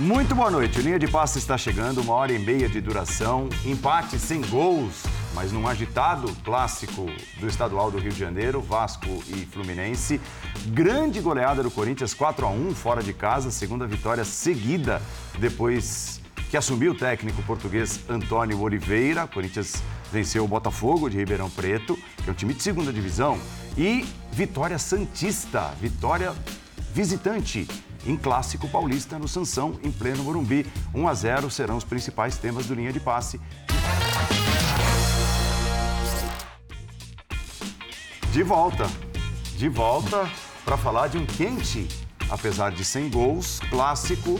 Muito boa noite. O Linha de Passe está chegando, uma hora e meia de duração, empate sem gols, mas num agitado clássico do estadual do Rio de Janeiro, Vasco e Fluminense. Grande goleada do Corinthians, 4 a 1 fora de casa, segunda vitória seguida depois que assumiu o técnico português Antônio Oliveira. Corinthians venceu o Botafogo de Ribeirão Preto, que é um time de segunda divisão, e vitória santista, vitória visitante em clássico paulista no Sansão, em pleno Morumbi. 1 a 0 serão os principais temas do linha de passe. De volta, de volta para falar de um quente, apesar de 100 gols, clássico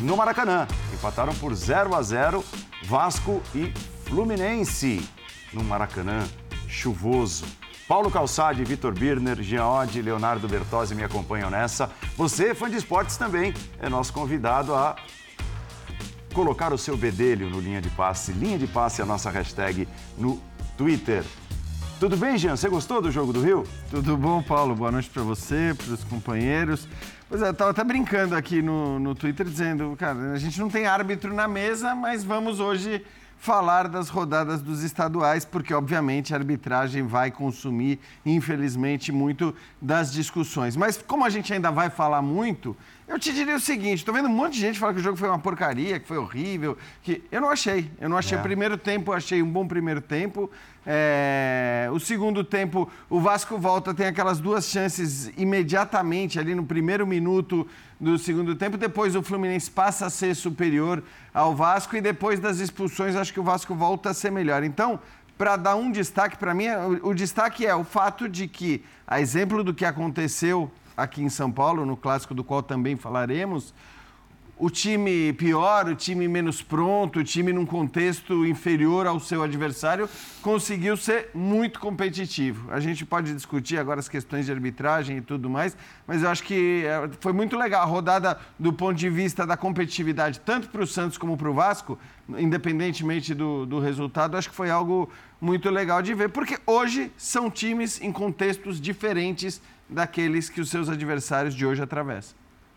no Maracanã. Empataram por 0 a 0 Vasco e Fluminense no Maracanã chuvoso. Paulo Calçade, Vitor Birner, Oddi, Leonardo Bertozzi me acompanham nessa. Você, fã de esportes também, é nosso convidado a colocar o seu bedelho no Linha de Passe. Linha de Passe é a nossa hashtag no Twitter. Tudo bem, Jean? Você gostou do jogo do Rio? Tudo bom, Paulo? Boa noite para você, para os companheiros. Pois é, eu estava até brincando aqui no, no Twitter dizendo, cara, a gente não tem árbitro na mesa, mas vamos hoje falar das rodadas dos estaduais, porque obviamente a arbitragem vai consumir, infelizmente, muito das discussões. Mas como a gente ainda vai falar muito, eu te diria o seguinte: estou vendo um monte de gente falar que o jogo foi uma porcaria, que foi horrível, que eu não achei. Eu não achei. É. O primeiro tempo, eu achei um bom primeiro tempo. É... O segundo tempo, o Vasco volta, tem aquelas duas chances imediatamente ali no primeiro minuto do segundo tempo. Depois o Fluminense passa a ser superior ao Vasco e depois das expulsões acho que o Vasco volta a ser melhor. Então, para dar um destaque para mim, o, o destaque é o fato de que, a exemplo do que aconteceu aqui em São Paulo, no clássico do qual também falaremos, o time pior, o time menos pronto, o time num contexto inferior ao seu adversário, conseguiu ser muito competitivo. A gente pode discutir agora as questões de arbitragem e tudo mais, mas eu acho que é, foi muito legal a rodada do ponto de vista da competitividade, tanto para o Santos como para o Vasco, independentemente do, do resultado, acho que foi algo muito legal de ver, porque hoje são times em contextos diferentes daqueles que os seus adversários de hoje atravessam.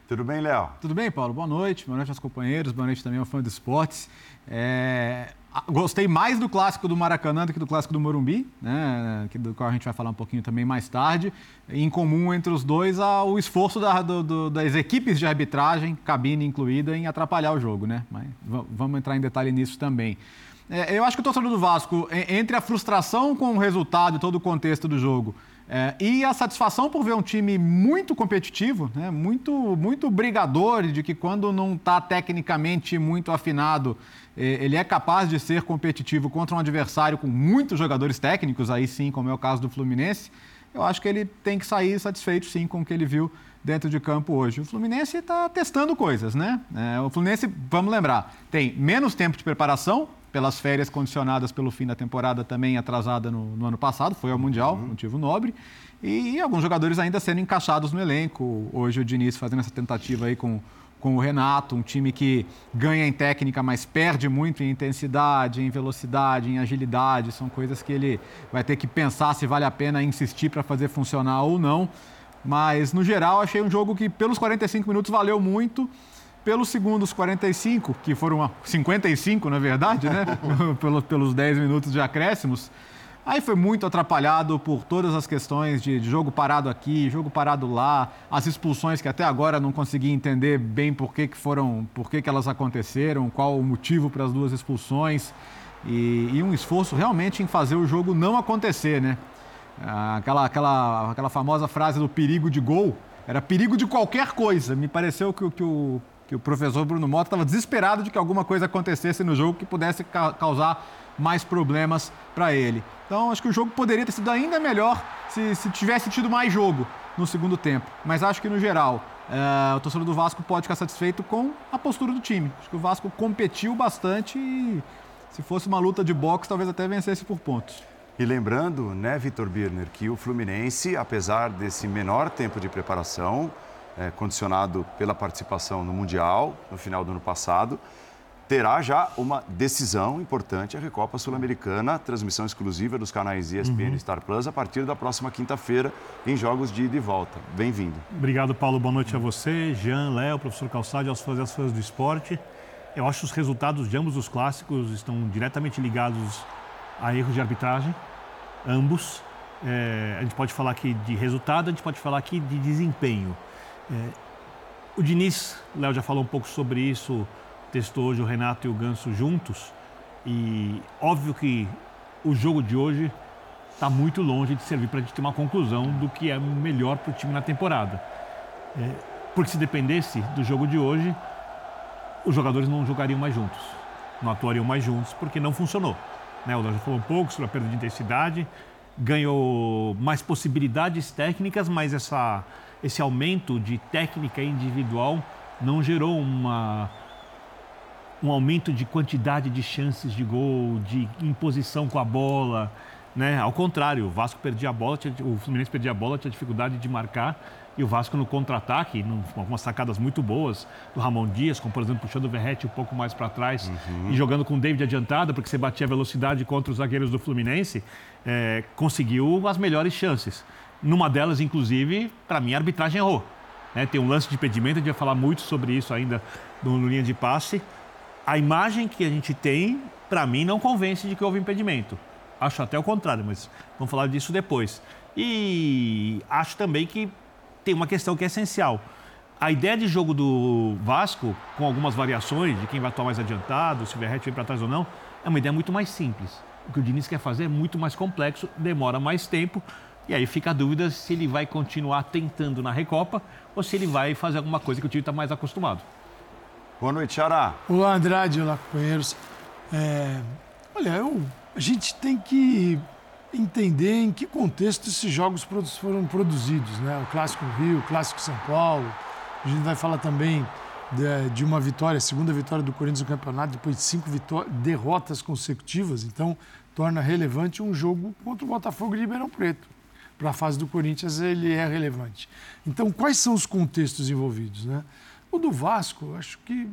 Tudo bem, Léo? Tudo bem, Paulo? Boa noite. Boa noite aos companheiros. Boa noite também ao fã do esportes. É... Gostei mais do clássico do Maracanã do que do clássico do Morumbi, né? do qual a gente vai falar um pouquinho também mais tarde. Em comum entre os dois, o esforço da, do, do, das equipes de arbitragem, cabine incluída, em atrapalhar o jogo, né? Mas vamos entrar em detalhe nisso também. É, eu acho que o torcedor do Vasco, entre a frustração com o resultado e todo o contexto do jogo, é, e a satisfação por ver um time muito competitivo, né, muito, muito brigador, de que quando não está tecnicamente muito afinado, é, ele é capaz de ser competitivo contra um adversário com muitos jogadores técnicos, aí sim, como é o caso do Fluminense. Eu acho que ele tem que sair satisfeito sim com o que ele viu dentro de campo hoje. O Fluminense está testando coisas, né? É, o Fluminense, vamos lembrar, tem menos tempo de preparação, pelas férias condicionadas pelo fim da temporada também atrasada no, no ano passado, foi ao Mundial, uhum. motivo nobre, e, e, alguns jogadores ainda sendo encaixados no elenco. Hoje o Diniz fazendo essa tentativa aí com, com o Renato, um time que ganha em técnica, mas perde muito em intensidade, em velocidade, em agilidade. São coisas que ele vai ter que pensar se vale a pena insistir para fazer funcionar ou não. Mas, no geral, achei um jogo que, pelos 45 minutos, valeu muito pelos segundos 45, que foram 55 na verdade, né? pelos, pelos 10 minutos de acréscimos. Aí foi muito atrapalhado por todas as questões de, de, jogo parado aqui, jogo parado lá, as expulsões que até agora não consegui entender bem por que, que foram, por que, que elas aconteceram, qual o motivo para as duas expulsões. E, e, um esforço realmente em fazer o jogo não acontecer, né? Aquela, aquela, aquela famosa frase do perigo de gol, era perigo de qualquer coisa. Me pareceu que, que o que o professor Bruno Mota estava desesperado de que alguma coisa acontecesse no jogo que pudesse ca causar mais problemas para ele. Então, acho que o jogo poderia ter sido ainda melhor se, se tivesse tido mais jogo no segundo tempo. Mas acho que, no geral, é, o torcedor do Vasco pode ficar satisfeito com a postura do time. Acho que o Vasco competiu bastante e, se fosse uma luta de boxe, talvez até vencesse por pontos. E lembrando, né, Vitor Birner, que o Fluminense, apesar desse menor tempo de preparação, é, condicionado pela participação no Mundial, no final do ano passado, terá já uma decisão importante, a Recopa Sul-Americana, transmissão exclusiva dos canais ESPN uhum. e Star Plus a partir da próxima quinta-feira, em jogos de ida e volta. Bem-vindo. Obrigado, Paulo. Boa noite a você, Jean, Léo, professor Calçade, aos fãs e às fãs do esporte. Eu acho que os resultados de ambos os clássicos estão diretamente ligados a erros de arbitragem, ambos. É, a gente pode falar aqui de resultado, a gente pode falar aqui de desempenho. É, o Diniz, o Léo já falou um pouco sobre isso, testou hoje o Renato e o Ganso juntos. E óbvio que o jogo de hoje está muito longe de servir para a gente ter uma conclusão do que é melhor para o time na temporada. É, porque se dependesse do jogo de hoje, os jogadores não jogariam mais juntos, não atuariam mais juntos, porque não funcionou. Né? O Léo já falou um pouco sobre a perda de intensidade, ganhou mais possibilidades técnicas, mas essa, esse aumento de técnica individual não gerou uma, um aumento de quantidade de chances de gol, de imposição com a bola. Né? Ao contrário, o Vasco perdia a bola, tinha, o Fluminense perdia a bola, tinha dificuldade de marcar e o Vasco no contra-ataque, com algumas sacadas muito boas do Ramon Dias, como por exemplo puxando o Verrete um pouco mais para trás uhum. e jogando com o David adiantado, porque você batia a velocidade contra os zagueiros do Fluminense, é, conseguiu as melhores chances. Numa delas, inclusive, para mim, a arbitragem errou. Né? Tem um lance de impedimento, a gente vai falar muito sobre isso ainda no, linha de passe. A imagem que a gente tem, para mim, não convence de que houve impedimento. Acho até o contrário, mas vamos falar disso depois. E acho também que tem uma questão que é essencial. A ideia de jogo do Vasco, com algumas variações de quem vai atuar mais adiantado, se o Verrete vem para trás ou não, é uma ideia muito mais simples. O que o Diniz quer fazer é muito mais complexo, demora mais tempo, e aí fica a dúvida se ele vai continuar tentando na Recopa ou se ele vai fazer alguma coisa que o time está mais acostumado. Boa noite, Xará. Olá, Andrade. Olá, companheiros. É... Olha, eu... a gente tem que entender em que contexto esses jogos foram produzidos, né? O Clássico Rio, o Clássico São Paulo. A gente vai falar também de, de uma vitória, segunda vitória do Corinthians no campeonato, depois de cinco derrotas consecutivas. Então, torna relevante um jogo contra o Botafogo de Ribeirão Preto. Para a fase do Corinthians, ele é relevante. Então, quais são os contextos envolvidos, né? O do Vasco, acho que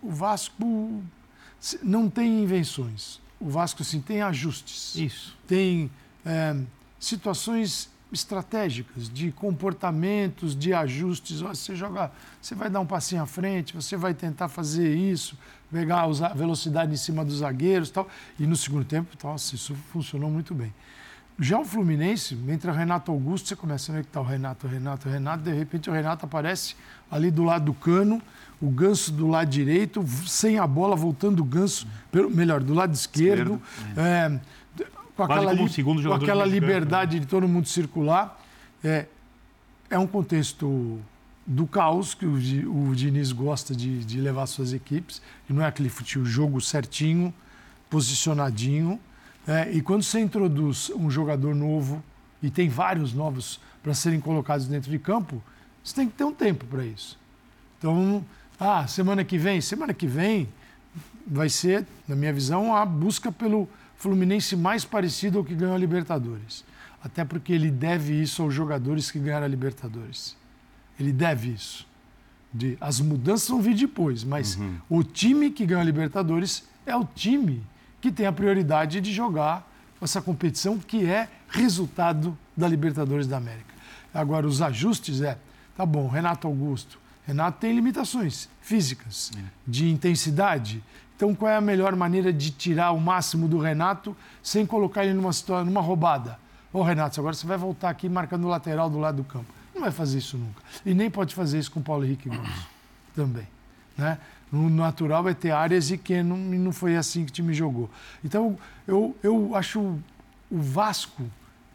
o Vasco não tem invenções o Vasco sim tem ajustes. Isso. Tem é, situações estratégicas de comportamentos, de ajustes. Você joga, você vai dar um passinho à frente, você vai tentar fazer isso, pegar a velocidade em cima dos zagueiros, tal. E no segundo tempo, nossa, isso funcionou muito bem. Já o Fluminense, entre o Renato Augusto, você começa a ver que está o Renato, o Renato, o Renato, de repente o Renato aparece ali do lado do cano, o ganso do lado direito, sem a bola, voltando o ganso, pelo, melhor, do lado esquerdo, é. Com aquela, li, com aquela liberdade de todo mundo circular. É, é um contexto do caos que o, o Diniz gosta de, de levar suas equipes, e não é aquele futebol, jogo certinho, posicionadinho. É, e quando você introduz um jogador novo, e tem vários novos para serem colocados dentro de campo, você tem que ter um tempo para isso. Então, ah, semana que vem? Semana que vem vai ser, na minha visão, a busca pelo Fluminense mais parecido ao que ganhou a Libertadores. Até porque ele deve isso aos jogadores que ganharam a Libertadores. Ele deve isso. De, as mudanças vão vir depois, mas uhum. o time que ganhou a Libertadores é o time que tem a prioridade de jogar essa competição que é resultado da Libertadores da América. Agora, os ajustes é, tá bom, Renato Augusto, Renato tem limitações físicas, é. de intensidade. Então, qual é a melhor maneira de tirar o máximo do Renato sem colocar ele numa, situação, numa roubada? Ô, Renato, agora você vai voltar aqui marcando o lateral do lado do campo. Não vai fazer isso nunca. E nem pode fazer isso com o Paulo Henrique Gomes também. Né? No natural vai ter áreas e que não, não foi assim que o time jogou. Então, eu, eu acho o Vasco,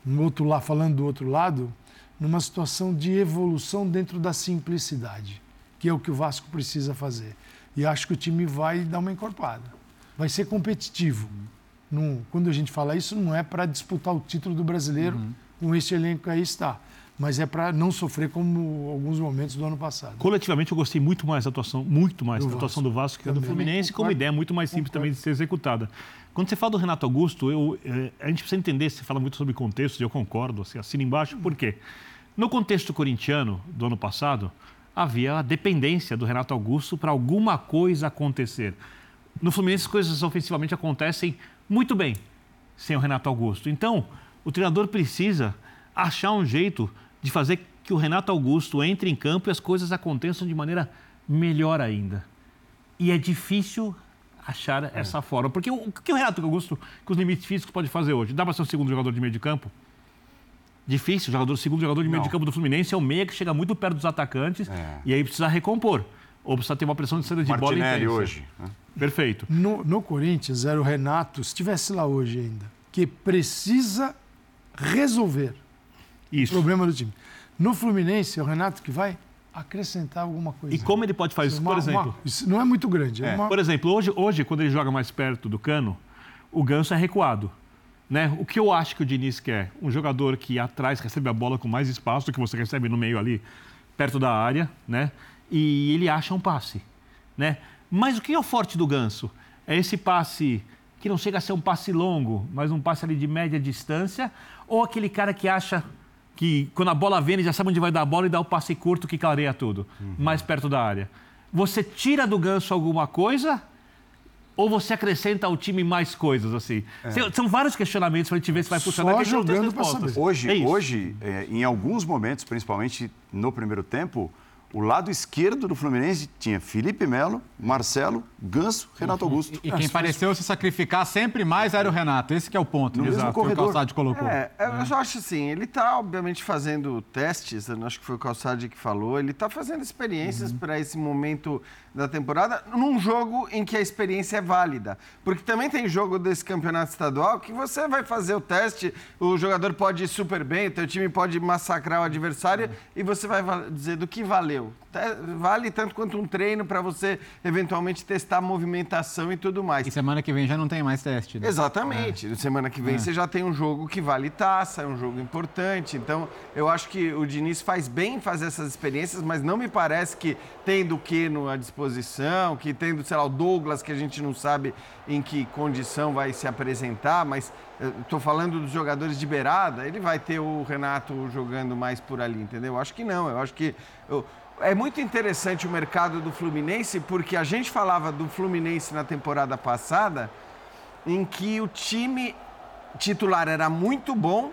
no outro lado, falando do outro lado, numa situação de evolução dentro da simplicidade, que é o que o Vasco precisa fazer. E acho que o time vai dar uma encorpada. Vai ser competitivo. Não, quando a gente fala isso, não é para disputar o título do brasileiro uhum. com esse elenco que aí está. Mas é para não sofrer como alguns momentos do ano passado. Coletivamente, eu gostei muito mais da atuação, muito mais do da atuação do Vasco que da do Fluminense, como ideia muito mais simples Concordo. também de ser executada. Quando você fala do Renato Augusto, eu, é, a gente precisa entender, você fala muito sobre contexto, e eu concordo, assim, assina embaixo, por quê? No contexto corintiano do ano passado, havia a dependência do Renato Augusto para alguma coisa acontecer. No Fluminense, as coisas ofensivamente acontecem muito bem sem o Renato Augusto. Então, o treinador precisa achar um jeito de fazer que o Renato Augusto entre em campo e as coisas aconteçam de maneira melhor ainda. E é difícil achar é. essa forma. Porque o, o que o Renato Augusto, com os limites físicos, pode fazer hoje? Dá para ser o segundo jogador de meio de campo? Difícil. O jogador, segundo jogador de meio Não. de campo do Fluminense é o meia que chega muito perto dos atacantes é. e aí precisa recompor. Ou precisa ter uma pressão de saída de Martinelli bola intensa. hoje. Né? Perfeito. No, no Corinthians, era o Renato, se estivesse lá hoje ainda, que precisa resolver Isso. o problema do time. No Fluminense, é o Renato que vai acrescentar alguma coisa. E como ele pode fazer isso, por exemplo? Uma, isso não é muito grande. É. É uma... Por exemplo, hoje, hoje, quando ele joga mais perto do cano, o ganso é recuado. Né? O que eu acho que o Diniz quer? Um jogador que atrás recebe a bola com mais espaço do que você recebe no meio ali, perto da área, né? E ele acha um passe, né? Mas o que é o forte do ganso? É esse passe que não chega a ser um passe longo, mas um passe ali de média distância, ou aquele cara que acha que quando a bola vem, ele já sabe onde vai dar a bola e dá o passe curto que clareia tudo, uhum. mais perto da área. Você tira do ganso alguma coisa ou você acrescenta ao time mais coisas, assim? É. São vários questionamentos para a gente ver se vai funcionar. Só jogando para saber. Hoje, é hoje é, em alguns momentos, principalmente no primeiro tempo, o lado esquerdo do Fluminense tinha Felipe Melo, Marcelo, Ganso, Renato Augusto. E, e quem pareceu se sacrificar sempre mais era o Renato. Esse é o ponto. No né? mesmo corredor. que o Calçade colocou. É, é. Eu só acho assim, ele está obviamente fazendo testes, acho que foi o Calçade que falou, ele está fazendo experiências uhum. para esse momento da temporada num jogo em que a experiência é válida. Porque também tem jogo desse campeonato estadual que você vai fazer o teste, o jogador pode ir super bem, o teu time pode massacrar o adversário uhum. e você vai dizer do que valeu. Vale tanto quanto um treino para você eventualmente testar a movimentação e tudo mais. E semana que vem já não tem mais teste. Né? Exatamente. É. Semana que vem é. você já tem um jogo que vale taça, é um jogo importante. Então, eu acho que o Diniz faz bem em fazer essas experiências, mas não me parece que tendo o que à disposição, que tendo, sei lá, o Douglas, que a gente não sabe em que condição vai se apresentar, mas estou falando dos jogadores de beirada, ele vai ter o Renato jogando mais por ali, entendeu? Eu acho que não. Eu acho que. Eu, é muito interessante o mercado do Fluminense, porque a gente falava do Fluminense na temporada passada, em que o time titular era muito bom,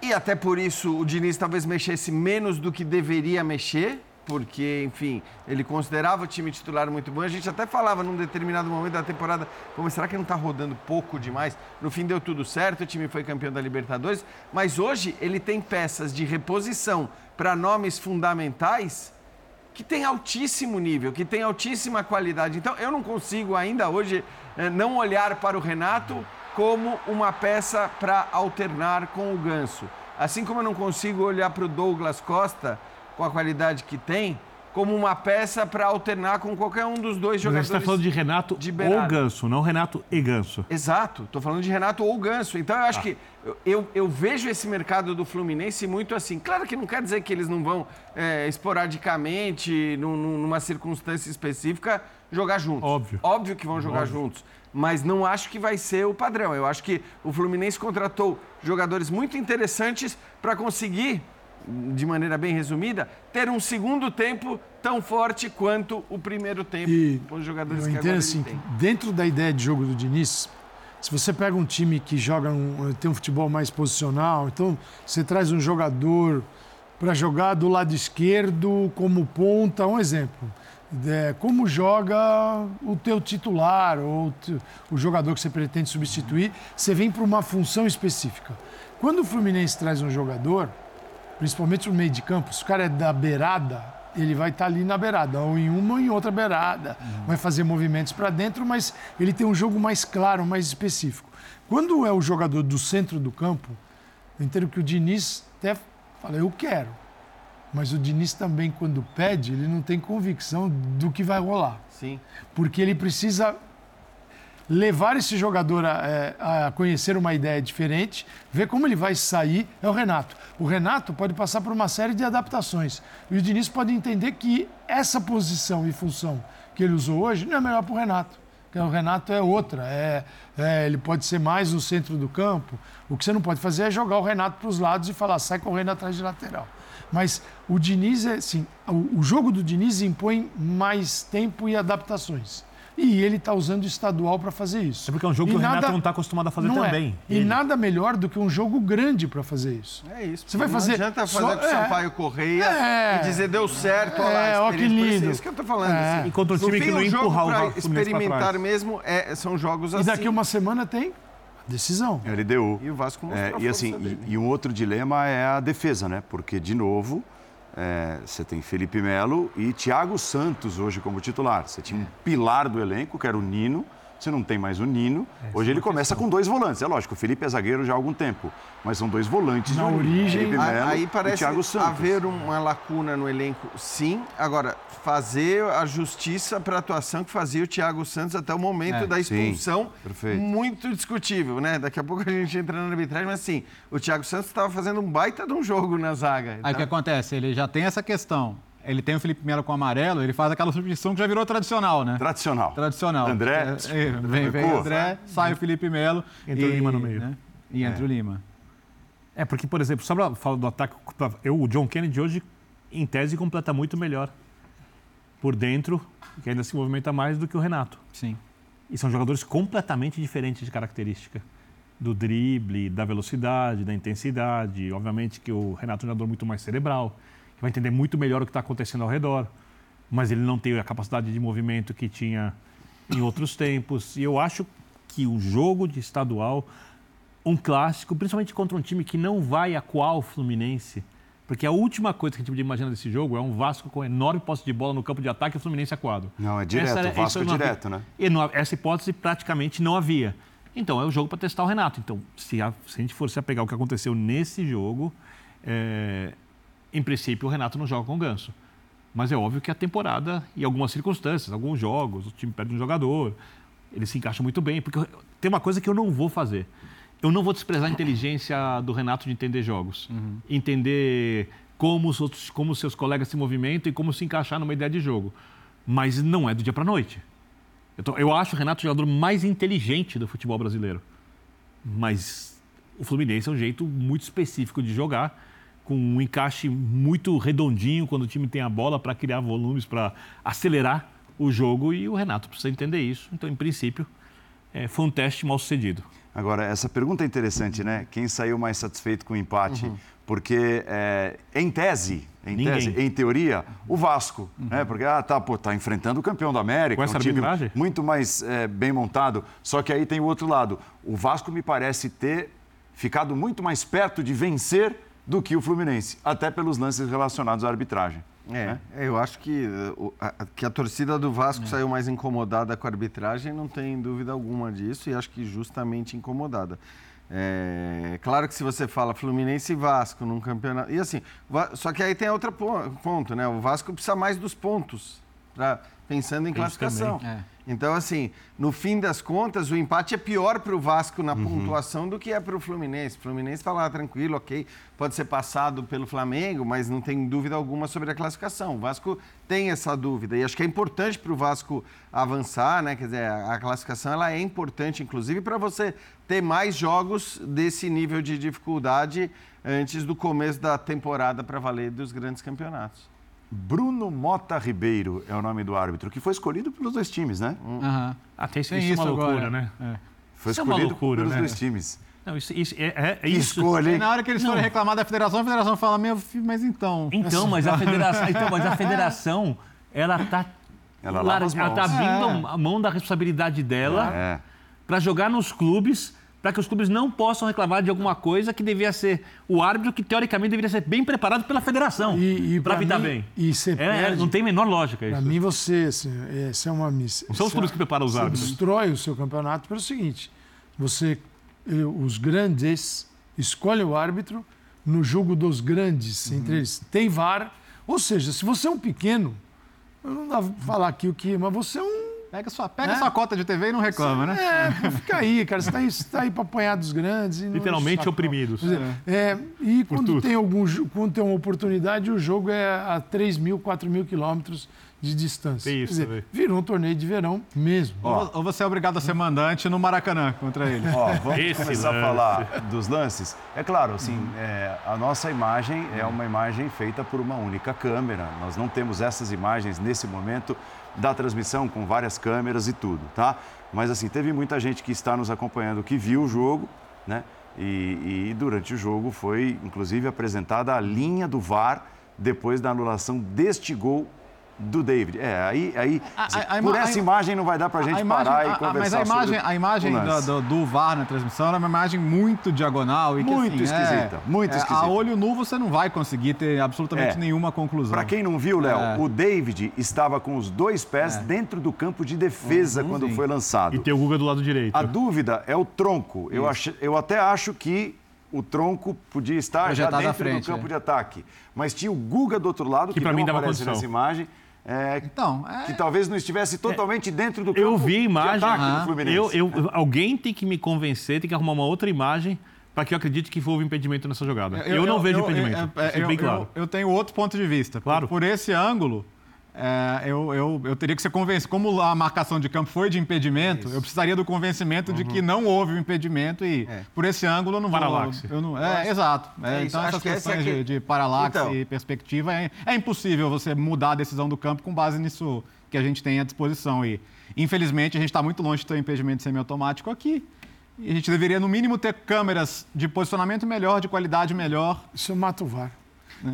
e até por isso o Diniz talvez mexesse menos do que deveria mexer, porque, enfim, ele considerava o time titular muito bom. A gente até falava num determinado momento da temporada, como será que não está rodando pouco demais? No fim deu tudo certo, o time foi campeão da Libertadores, mas hoje ele tem peças de reposição para nomes fundamentais que tem altíssimo nível, que tem altíssima qualidade. Então, eu não consigo ainda hoje eh, não olhar para o Renato como uma peça para alternar com o Ganso. Assim como eu não consigo olhar para o Douglas Costa com a qualidade que tem, como uma peça para alternar com qualquer um dos dois jogadores. Mas você está falando de Renato de ou Ganso, não Renato e Ganso. Exato, estou falando de Renato ou Ganso. Então eu acho ah. que eu, eu, vejo esse mercado do Fluminense muito assim. Claro que não quer dizer que eles não vão é, esporadicamente, num, numa circunstância específica, jogar juntos. Óbvio. Óbvio que vão jogar Óbvio. juntos. Mas não acho que vai ser o padrão. Eu acho que o Fluminense contratou jogadores muito interessantes para conseguir de maneira bem resumida, ter um segundo tempo tão forte quanto o primeiro tempo e com os jogadores eu que agora assim, tem. Dentro da ideia de jogo do Diniz, se você pega um time que joga um, tem um futebol mais posicional, então você traz um jogador para jogar do lado esquerdo como ponta, um exemplo. É, como joga o teu titular ou o jogador que você pretende substituir, você vem para uma função específica. Quando o Fluminense traz um jogador, principalmente no meio de campo, se o cara é da beirada, ele vai estar tá ali na beirada, ou em uma ou em outra beirada, uhum. vai fazer movimentos para dentro, mas ele tem um jogo mais claro, mais específico. Quando é o jogador do centro do campo, eu entendo que o Diniz até fala, eu quero. Mas o Diniz também, quando pede, ele não tem convicção do que vai rolar. Sim. Porque ele precisa levar esse jogador a, é, a, conhecer uma ideia diferente, ver como ele vai sair, é o Renato. O Renato pode passar por uma série de adaptações. E o Diniz pode entender que essa posição e função que ele usou hoje não é melhor para o Renato. O Renato é outra. É, é, ele pode ser mais no centro do campo. O que você não pode fazer é jogar o Renato para os lados e falar, sai correndo atrás de lateral. Mas o Diniz, é, assim, o, o jogo do Diniz impõe mais tempo e adaptações. E ele está usando o estadual para fazer isso. É porque é um jogo E que o Renato nada- não está acostumado a fazer não é. também. E Ele- nada melhor do que um jogo grande para fazer isso. É isso. Você vai Não fazer adianta só- fazer com o é. Sampaio Correia É. e dizer deu certo, olha É, lá, ó, que isso, lindo. É isso que eu tô falando. É. assim. E contra um time fim, que não o jogo empurrar o pra experimentar trás. mesmo é- são jogos E assim. daqui uma semana tem a decisão. LDU. E o Vasco mostrou É, e assim, e, e um outro dilema é a defesa, né? Porque, de novo, é, você tem Felipe Melo e Thiago Santos hoje como titular. Você tinha um pilar do elenco, que era o Nino. Você não tem mais o Nino. hoje ele começa com dois volantes. É lógico, o Felipe é zagueiro já há algum tempo. Mas são dois volantes Na origem, Felipe Melo Aí e parece Thiago Santos. haver uma lacuna no elenco, sim. Agora, fazer a justiça para a atuação que fazia o Thiago Santos até o momento É, da sim, expulsão, perfeito. muito discutível, né? Daqui a pouco a gente entra na arbitragem, mas assim, o Thiago Santos estava fazendo um baita de um jogo na zaga. Aí o que Tá? acontece? Ele já tem essa questão. Ele tem o Felipe Melo com amarelo, ele faz aquela substituição que já virou tradicional, né? Tradicional. Tradicional. André, É, é, vem, vem André, sai o Felipe Melo. Entra o Lima no meio. né? E entra o Lima. É, porque, por exemplo, só para falar do ataque, eu, o John Kennedy hoje, em tese, completa muito melhor por dentro, que ainda se movimenta mais do que o Renato. Sim. E são jogadores completamente diferentes de característica. Do drible, da velocidade, da intensidade. Obviamente que o Renato é um jogador muito mais cerebral, vai entender muito melhor o que está acontecendo ao redor. Mas ele não tem a capacidade de movimento que tinha em outros tempos. E eu acho que o jogo de estadual, um clássico, principalmente contra um time que não vai acuar o Fluminense, porque a última coisa que a gente podia imaginar desse jogo é um Vasco com enorme posse de bola no campo de ataque e o Fluminense acuado. Não, é direto, Essa o Vasco isso é não havia- direto, né? e não- essa hipótese praticamente não havia. Então é o jogo para testar o Renato. Então, se a, se a gente for se apegar ao que aconteceu nesse jogo, é, em princípio o Renato não joga com o Ganso. Mas é óbvio que a temporada, e algumas circunstâncias, alguns jogos, o time perde um jogador, ele se encaixa muito bem. Porque tem uma coisa que eu não vou fazer. Eu não vou desprezar a inteligência do Renato de entender jogos. Entender como os, outros, como seus colegas se movimentam e como se encaixar numa ideia de jogo. Mas não é do dia para noite. Eu, tô- eu acho o Renato o jogador mais inteligente do futebol brasileiro. Mas o Fluminense é um jeito muito específico de jogar, com um encaixe muito redondinho quando o time tem a bola para criar volumes, para acelerar o jogo. E o Renato precisa entender isso. Então, em princípio, é, foi um teste mal sucedido. Agora, essa pergunta é interessante, né? Quem saiu mais satisfeito com o empate? Uhum. Porque, é, em tese, em Ninguém. tese, em teoria, o Vasco, né? Porque, ah, tá, pô, tá enfrentando o campeão da América, Com essa um time arbitragem? muito mais é, bem montado. Só que aí tem o outro lado. O Vasco me parece ter ficado muito mais perto de vencer do que o Fluminense, até pelos lances relacionados à arbitragem. É, né? eu acho que, uh, que a torcida do Vasco saiu mais incomodada com a arbitragem, não tem dúvida alguma disso, e acho que justamente incomodada. É, claro que se você fala Fluminense e Vasco num campeonato. E assim, só que aí tem outro po- ponto, né? O Vasco precisa mais dos pontos, pra, pensando em isso classificação. também. É. Então, assim, no fim das contas, o empate é pior para o Vasco na Uhum. pontuação do que é para o Fluminense. O Fluminense está lá tranquilo, ok, pode ser passado pelo Flamengo, mas não tem dúvida alguma sobre a classificação. O Vasco tem essa dúvida e acho que é importante para o Vasco avançar, né? Quer dizer, a a classificação ela é importante, inclusive, para você ter mais jogos desse nível de dificuldade antes do começo da temporada para valer dos grandes campeonatos. Bruno Mota Ribeiro é o nome do árbitro, que foi escolhido pelos dois times, né? Aham. Até isso, Tem isso é isso uma loucura, agora. né? É. Foi Isso é escolhido loucura, pelos né? dois times. Não, isso, isso- é, é- é Que isso. escolha, E hein? na hora que eles forem reclamar da federação, a federação fala, meu filho, mas então. Então, mas a federação, então, mas a federação, ela tá Ela ela tá abrindo a mão da responsabilidade dela É. para jogar nos clubes, para que os clubes não possam reclamar de alguma coisa que devia ser o árbitro que teoricamente deveria ser bem preparado pela federação E, para apitar bem. E você É, perde. não tem a menor lógica Para isso. mim, você, assim, essa é uma missão. Não são os clubes que preparam os Você árbitros. destrói o seu campeonato pelo seguinte: você, os grandes escolhem o árbitro no jogo dos grandes, Uhum. entre eles tem VAR. Ou seja, se você é um pequeno, eu não dá pra falar aqui o que, mas você é um Pega sua, pega É. sua cota de TV e não reclama, né? É, fica aí, cara. Você está aí, tá aí para apanhar dos grandes. e não Literalmente oprimidos. Dizer, é, e quando tudo. tem, algum, quando tem uma oportunidade, o jogo é a 3 mil, 4 mil quilômetros de distância. Tem Quer isso dizer, virou um torneio de verão mesmo. Ou, ou você é obrigado a ser mandante no Maracanã contra ele. Ó, vamos Esse começar lance. a falar dos lances. É claro, assim, é, a nossa imagem é uma imagem feita por uma única câmera. Nós não temos essas imagens nesse momento da transmissão com várias câmeras e tudo, tá? Mas assim, teve muita gente que está nos acompanhando que viu o jogo, né? E, e durante o jogo foi, inclusive, apresentada a linha do VAR depois da anulação deste gol do David. É, aí, aí A- a- a por essa a- imagem não vai dar pra gente A imagem- parar a- e conversar Mas a imagem, sobre a imagem do, do, do VAR na transmissão era uma imagem muito diagonal. E que, Muito assim, é- esquisita, muito é, esquisita. A olho nu você não vai conseguir ter absolutamente É. nenhuma conclusão. Para quem não viu, Léo, É. o David estava com os dois pés dentro do campo de defesa quando sim. foi lançado. E tem o Guga do lado direito. A dúvida é o tronco. Eu, ach... eu até acho que o tronco podia estar já Projetado dentro frente, do campo é. de ataque. Mas tinha o Guga do outro lado, que, pra não mim dava aparece condição. nessa imagem, é, Então, é- que talvez não estivesse totalmente dentro do campo Eu vi a imagem. de ataque Aham. do Fluminense. Eu, eu- alguém tem que me convencer, tem que arrumar uma outra imagem para que eu acredite que houve impedimento nessa jogada. Eu, não vejo impedimento. eu- é eu- bem eu- claro. Eu, tenho outro ponto de vista. Por- Claro. Por, esse ângulo, é, eu, eu, eu teria que ser convencido. Como a marcação de campo foi de impedimento, eu precisaria do convencimento de que não houve o impedimento e por esse ângulo eu não vou. Paralaxe. Eu não, é, exato. É, É então, essas que esse é questões que- de, de paralaxe Então. e perspectiva, é, é impossível você mudar a decisão do campo com base nisso que a gente tem à disposição. E, infelizmente, a gente está muito longe de ter um impedimento semiautomático aqui. E a gente deveria, no mínimo, ter câmeras de posicionamento melhor, de qualidade melhor. Isso mata o VAR.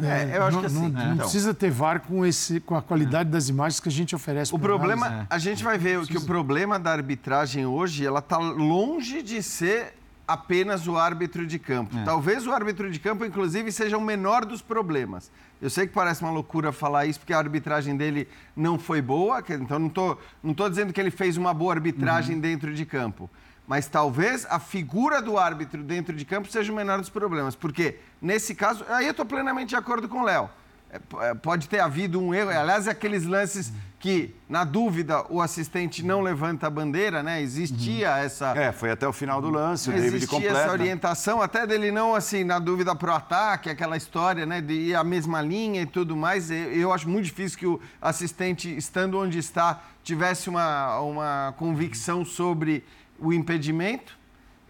É, eu acho não, que assim. não- não então, precisa ter VAR com, esse, com a qualidade das imagens que a gente oferece. O problema, é. a gente vai ver que o problema da arbitragem hoje, ela está longe de ser apenas o árbitro de campo. Talvez o árbitro de campo, inclusive, seja o menor dos problemas. Eu sei que parece uma loucura falar isso, porque a arbitragem dele não foi boa, então não estou não tô dizendo que ele fez uma boa arbitragem dentro de campo. Mas talvez a figura do árbitro dentro de campo seja o menor dos problemas. Porque, nesse caso, aí eu estou plenamente de acordo com o Léo. É, é, pode ter havido um erro. Aliás, aqueles lances que, na dúvida, o assistente não levanta a bandeira, né? Existia essa. É, foi até o final do lance, o David Existia completa. essa orientação, até dele não, assim, na dúvida pro ataque, aquela história, né, de ir a mesma linha e tudo mais. Eu, eu acho muito difícil que o assistente, estando onde está, tivesse uma, uma convicção sobre o impedimento.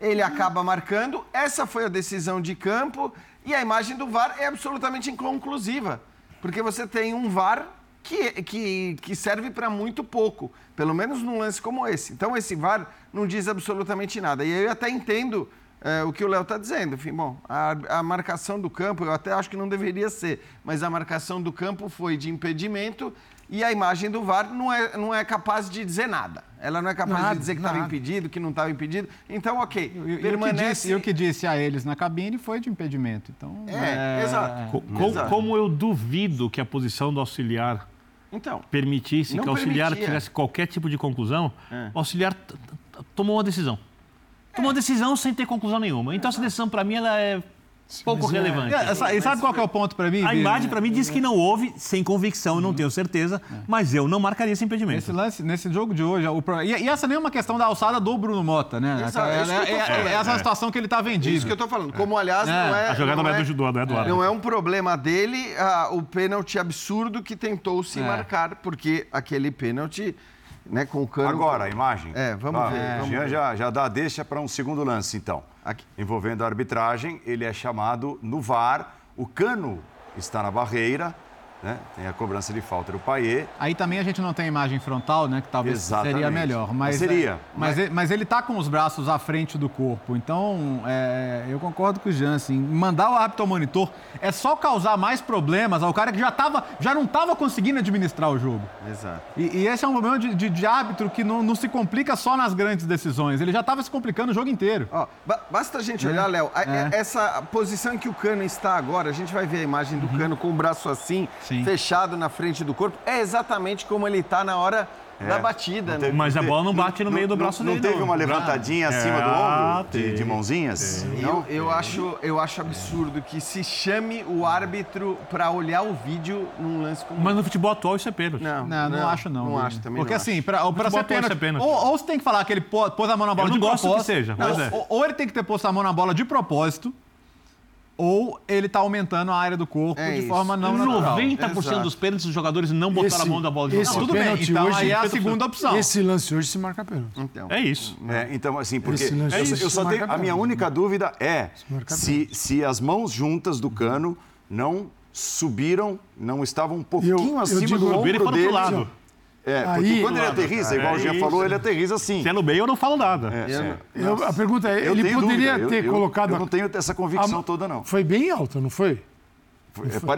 Ele acaba marcando. Essa foi a decisão de campo. E a imagem do VAR é absolutamente inconclusiva. Porque você tem um VAR que, que, que serve para muito pouco, pelo menos num lance como esse. Então, esse VAR não diz absolutamente nada. E eu até entendo é, o que o Léo está dizendo. Enfim, bom, a, a marcação do campo, eu até acho que não deveria ser, mas a marcação do campo foi de impedimento e a imagem do VAR não é, não é capaz de dizer nada. Ela não é capaz Nada, de dizer que estava impedido, que não estava impedido. Então, ok, E, e o que permanece... disse, e o que disse a eles na cabine foi de impedimento. Então, É, exato. Co- co- Exato. como eu duvido que a posição do auxiliar Então, permitisse que o auxiliar permitia. tivesse qualquer tipo de conclusão, É. o auxiliar tomou uma decisão. Tomou uma decisão sem ter conclusão nenhuma. Então essa decisão, para mim, ela é pouco mas é- relevante. E, essa- e sabe qual que é o ponto para mim? A imagem, para mim, diz que não houve, sem convicção, eu não tenho certeza, mas eu não marcaria esse impedimento. Esse lance, nesse jogo de hoje, o pro- e, e essa nem é uma questão da alçada do Bruno Mota, né? Exato, é É- é- é essa a situação que ele tá vendido. isso que eu tô falando. Como, aliás, É, não é... A jogada não é do judô, do Eduardo. Não é um problema dele ah, o pênalti absurdo que tentou se É. marcar, porque aquele pênalti, né, com o cano... Agora, a imagem. É, vamos ver, vamos Jean ver. Já, já dá deixa para um segundo lance, então. Aqui. Envolvendo a arbitragem, ele é chamado no VAR. O cano está na barreira, né? tem a cobrança de falta do Paier. Aí também a gente não tem imagem frontal, né? Que talvez Exatamente. seria melhor. Mas, Mas seria. é, mas, ele, mas ele tá com os braços à frente do corpo. Então, é, eu concordo com o Jean, assim. Mandar o árbitro ao monitor é só causar mais problemas ao cara que já, tava, já não estava conseguindo administrar o jogo. Exato. E, e esse é um problema de, de, de árbitro que não, não se complica só nas grandes decisões. Ele já estava se complicando o jogo inteiro. Ó, ba- basta a gente olhar, Léo, a- É. essa posição em que o cano está agora, a gente vai ver a imagem do cano com o braço assim, Uhum. Sim. fechado na frente do corpo, é exatamente como ele está na hora da batida. Não né? teve- Mas a bola não bate no meio do braço não, dele. Não teve uma levantadinha acima do Ah, ombro, de, de mãozinhas? Eu, eu, acho, eu acho absurdo que se chame o árbitro para olhar o vídeo num lance como Mas no futebol atual isso é pênalti. Não, Não, não, acho não. Não acho também. Porque não assim, Futebol ser pode pênalti, ser pênalti. Ou, ou você tem que falar que ele pô- pôs a mão na bola Eu de não gosto que propósito. seja, Não, mas é. ou, ou ele tem que ter posto a mão na bola de propósito, ou ele tá aumentando a área do corpo É de isso. forma não natural. 90% Exato. dos pênaltis dos jogadores não botaram Esse- a mão da bola de esse Não, tudo bem, então hoje- aí é a segunda opção. Esse lance hoje se marca pênalti. Então, É isso. É, então, assim, porque Esse lance eu, isso eu só marca tenho, a minha única dúvida é se, se as mãos juntas do cano não subiram, não estavam um pouquinho eu acima digo- do Eu ombro dele. lado. É, porque Aí- quando ele aterriza, igual o Jean isso. falou, ele aterriza assim. Se é no meio, eu não falo nada. É, Eu- é. eu- a pergunta é, Eu ele poderia dúvida. ter eu, eu- colocado... Eu não tenho essa convicção a- toda, não. Foi bem alta, não foi?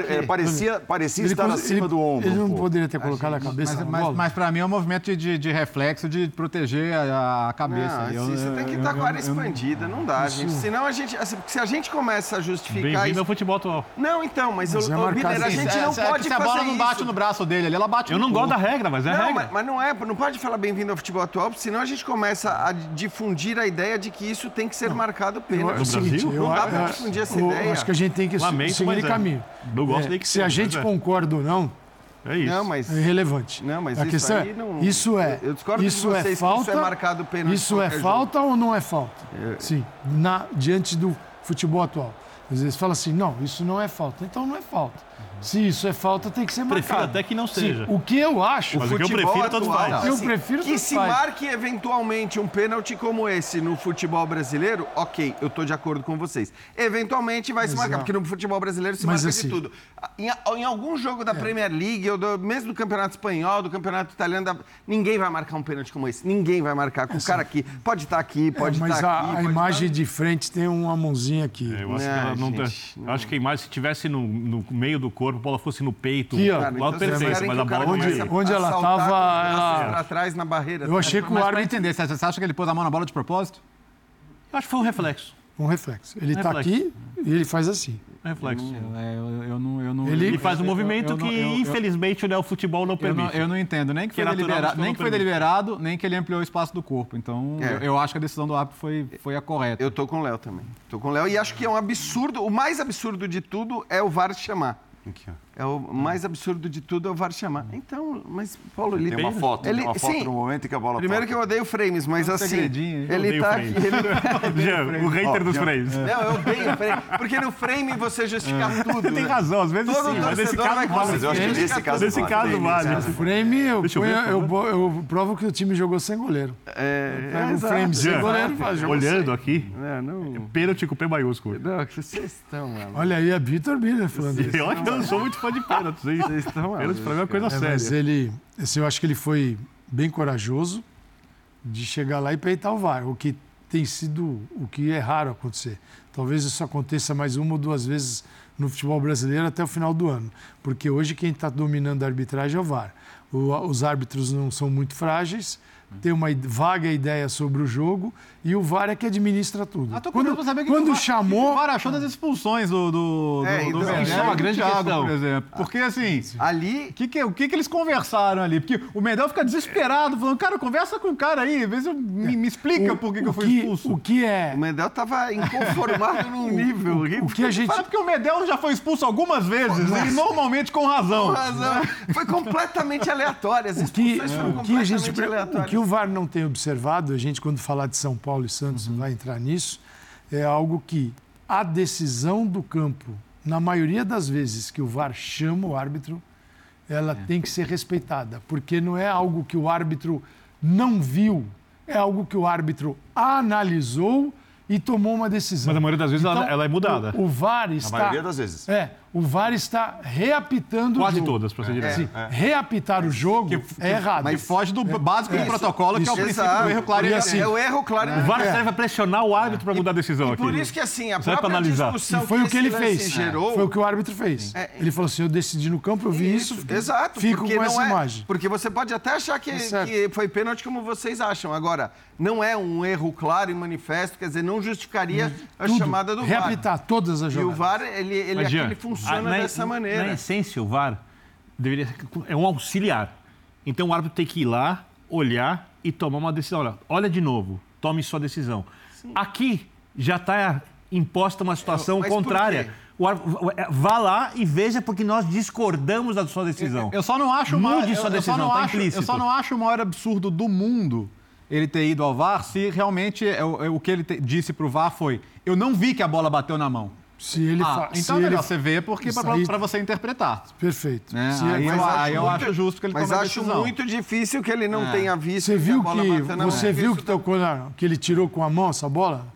É, é, parecia parecia Ele estar acima ele- do ombro. Ele não pouco. poderia ter colocado a cabeça Mas, mas, bola? mas para mim é um movimento de, de reflexo de proteger a, a cabeça. Não, Eu- assim, você tem que eu- estar com a eu- área eu- expandida, não dá, gente. Senão a gente. assim, se a gente começa a justificar Bem-vindo ao isso. futebol atual. Não, então, mas, Mas eu, é Miller, a assim, gente Se- não se- pode se a fazer bola não bate isso. no braço dele, ali, ela bate Eu no não gosto da regra, mas é Não, regra. mas, mas não é, não pode falar bem-vindo ao futebol atual, porque senão a gente começa a difundir a ideia de que isso tem que ser marcado Eu- pênalti. é o seguinte, Brasil? eu- Não dá eu- difundir essa eu ideia. Acho que a gente tem que seguir mas de é. caminho. Não gosto É, nem que se seja, a gente é. concorda ou não, É isso. Não, mas. é irrelevante. Não, mas a isso questão aí é, não- isso é, eu discordo de isso vocês é que isso falta, é marcado pênalti Isso é falta ou não é falta? Sim, na, diante do futebol atual. Às vezes fala assim, não, isso não é falta. Então não é falta. Se isso é falta, tem que ser marcado. Prefiro até que não seja. o que eu acho, Mas o que eu futebol prefiro, todos atual, faz. Eu prefiro que tanto se faz. marque eventualmente um pênalti como esse no futebol brasileiro, ok, eu tô de acordo com vocês. Eventualmente vai se marcar, Exato. porque no futebol brasileiro se Mas marca assim- É. de tudo. Em, em algum jogo da Premier League, ou do- mesmo do Campeonato Espanhol, do Campeonato Italiano, da- ninguém vai marcar um pênalti como esse. Ninguém vai marcar com o cara aqui. Pode estar aqui, pode É, estar mas aqui. a, a pode imagem tá- de frente tem uma mãozinha aqui. Eu acho que Não, ela não tá- gente, eu acho que a imagem, se tivesse no, no meio do corpo, a bola fosse no peito, Aqui, ó. lá Cara, então perfeito, mas que a bola a Onde ela assaltar tava, com os braços ela- pra trás na barreira. Eu achei que o árbitro entender, você acha que ele pôs a mão na bola de propósito? Eu acho que foi um reflexo. um reflexo. Ele está aqui e ele faz assim. Um reflexo. É, eu, eu não, eu não, Ele- Ele faz um eu- eu- movimento eu que, eu- eu- infelizmente, o futebol não Eu não, permite. eu não entendo nem que foi, Que é deliberado, nem que foi permite. deliberado, nem que ele ampliou o espaço do corpo. Então, É. eu, eu acho que a decisão do árbitro foi, foi a correta. Eu tô com o Léo também. Tô com o Léo e acho que é um absurdo. O mais absurdo de tudo é o VAR chamar. Aqui, ó. É o mais absurdo de tudo é o VAR chamar. Então, mas Paulo, ele Tem uma foto, ele, tem uma foto sim, no momento em que a bola Primeiro que toca. eu odeio frames, mas um assim? Eu ele odeio tá aqui, frames. ele... Jean, o hater Ó, dos Jean. freios. Não, eu odeio frame, porque no frame você justifica tudo. Tem né? razão, às vezes Todo sim, mas nesse caso vale. Mas eu acho que nesse caso. Nesse caso vale. O frame, eu, eu ver, eu, eu provo que o time jogou sem goleiro. É, Pega o frame sem goleiro faz olhando aqui, É, não, pênalti com P maiúsculo. não, que vocês estão, mano. Olha aí, é Vitor Miller falando isso. E olha que eu não sou muito fã de pênaltis, hein? Vocês estão, Pênalti pra mim é uma coisa É, mas séria. ele, assim, eu acho que ele foi bem corajoso de chegar lá e peitar o VAR, o que tem sido, o que é raro acontecer. Talvez isso aconteça mais uma ou duas vezes no futebol brasileiro até o final do ano, porque hoje quem está dominando a arbitragem é o VAR. O- os árbitros não são muito frágeis, tem uma vaga ideia sobre o jogo e o VAR é que administra tudo. Ah, quando saber o que quando que o VAR- chamou, o que o VAR achou das expulsões do, do, É, do, do então, Medel isso é uma do grande Thiago, questão. por exemplo. Porque assim, Ali, o que, que, o que, que eles conversaram ali? Porque o Medel fica desesperado, falando, cara, conversa com o cara aí, vê se me, me explica por que, que eu fui que, expulso. o que é o Medel tava inconformado num nível horrível. o que a gente Fala porque o Medel já foi expulso algumas vezes e normalmente com razão. razão. Foi completamente aleatório. As O que, expulsões foram o, que a completamente gente, o aleatórias. O VAR não tem observado, a gente quando falar de São Paulo e Santos vai entrar nisso, é algo que a decisão do campo, na maioria das vezes que o VAR chama o árbitro, ela tem que ser respeitada, porque não é algo que o árbitro não viu, é algo que o árbitro analisou e tomou uma decisão. Mas a maioria das vezes ela- Então, ela é mudada. O, o VAR A está maioria das vezes. é, o VAR está reapitando o Quase jogo. todas, pra ser direto. Sim, reapitar o jogo é errado. Que foge do básico do Isso, protocolo, que é o isso. princípio Exato. do erro claro E e assim, É o erro claro. O VAR É. serve pra pressionar o árbitro pra mudar a decisão aqui. Por isso que assim, a Serve própria analisar. discussão E foi o que ele fez. gerou. Foi o que o árbitro fez. É, ele falou assim: eu decidi no campo, eu vi isso. Exato. Fico com essa é- imagem. Porque você pode até achar que, É que foi pênalti como vocês acham. Agora, não é um erro claro e manifesto, quer dizer, não justificaria a Tudo. chamada do VAR. Reapitar todas as E o jogadas. VAR, ele, ele, Mas, aqui, Jean, ele funciona a- na- dessa maneira. Na essência, o VAR deveria ser, é um auxiliar. Então o árbitro tem que ir lá, olhar e tomar uma decisão. Olha, olha de novo, tome sua decisão. Aqui já está imposta uma situação Mas por contrária. quê? O árbitro- vá lá e veja porque nós discordamos da sua decisão. Eu só não acho o Mude maior, sua eu, eu só decisão, não tá acho, eu só não acho o maior absurdo do mundo ele ter ido ao VAR se realmente é o, é o que ele te- disse pro VAR foi eu não vi que a bola bateu na mão. Se ele Ah, fa- então se é ele- melhor você ver porque para aí- você interpretar. Perfeito. né? Se- aí mas eu, acho aí eu muito- acho justo que ele Mas acho decisão. muito difícil que ele não É. tenha visto Você viu a bola que você viu que tocou na, que ele tirou com a mão essa bola?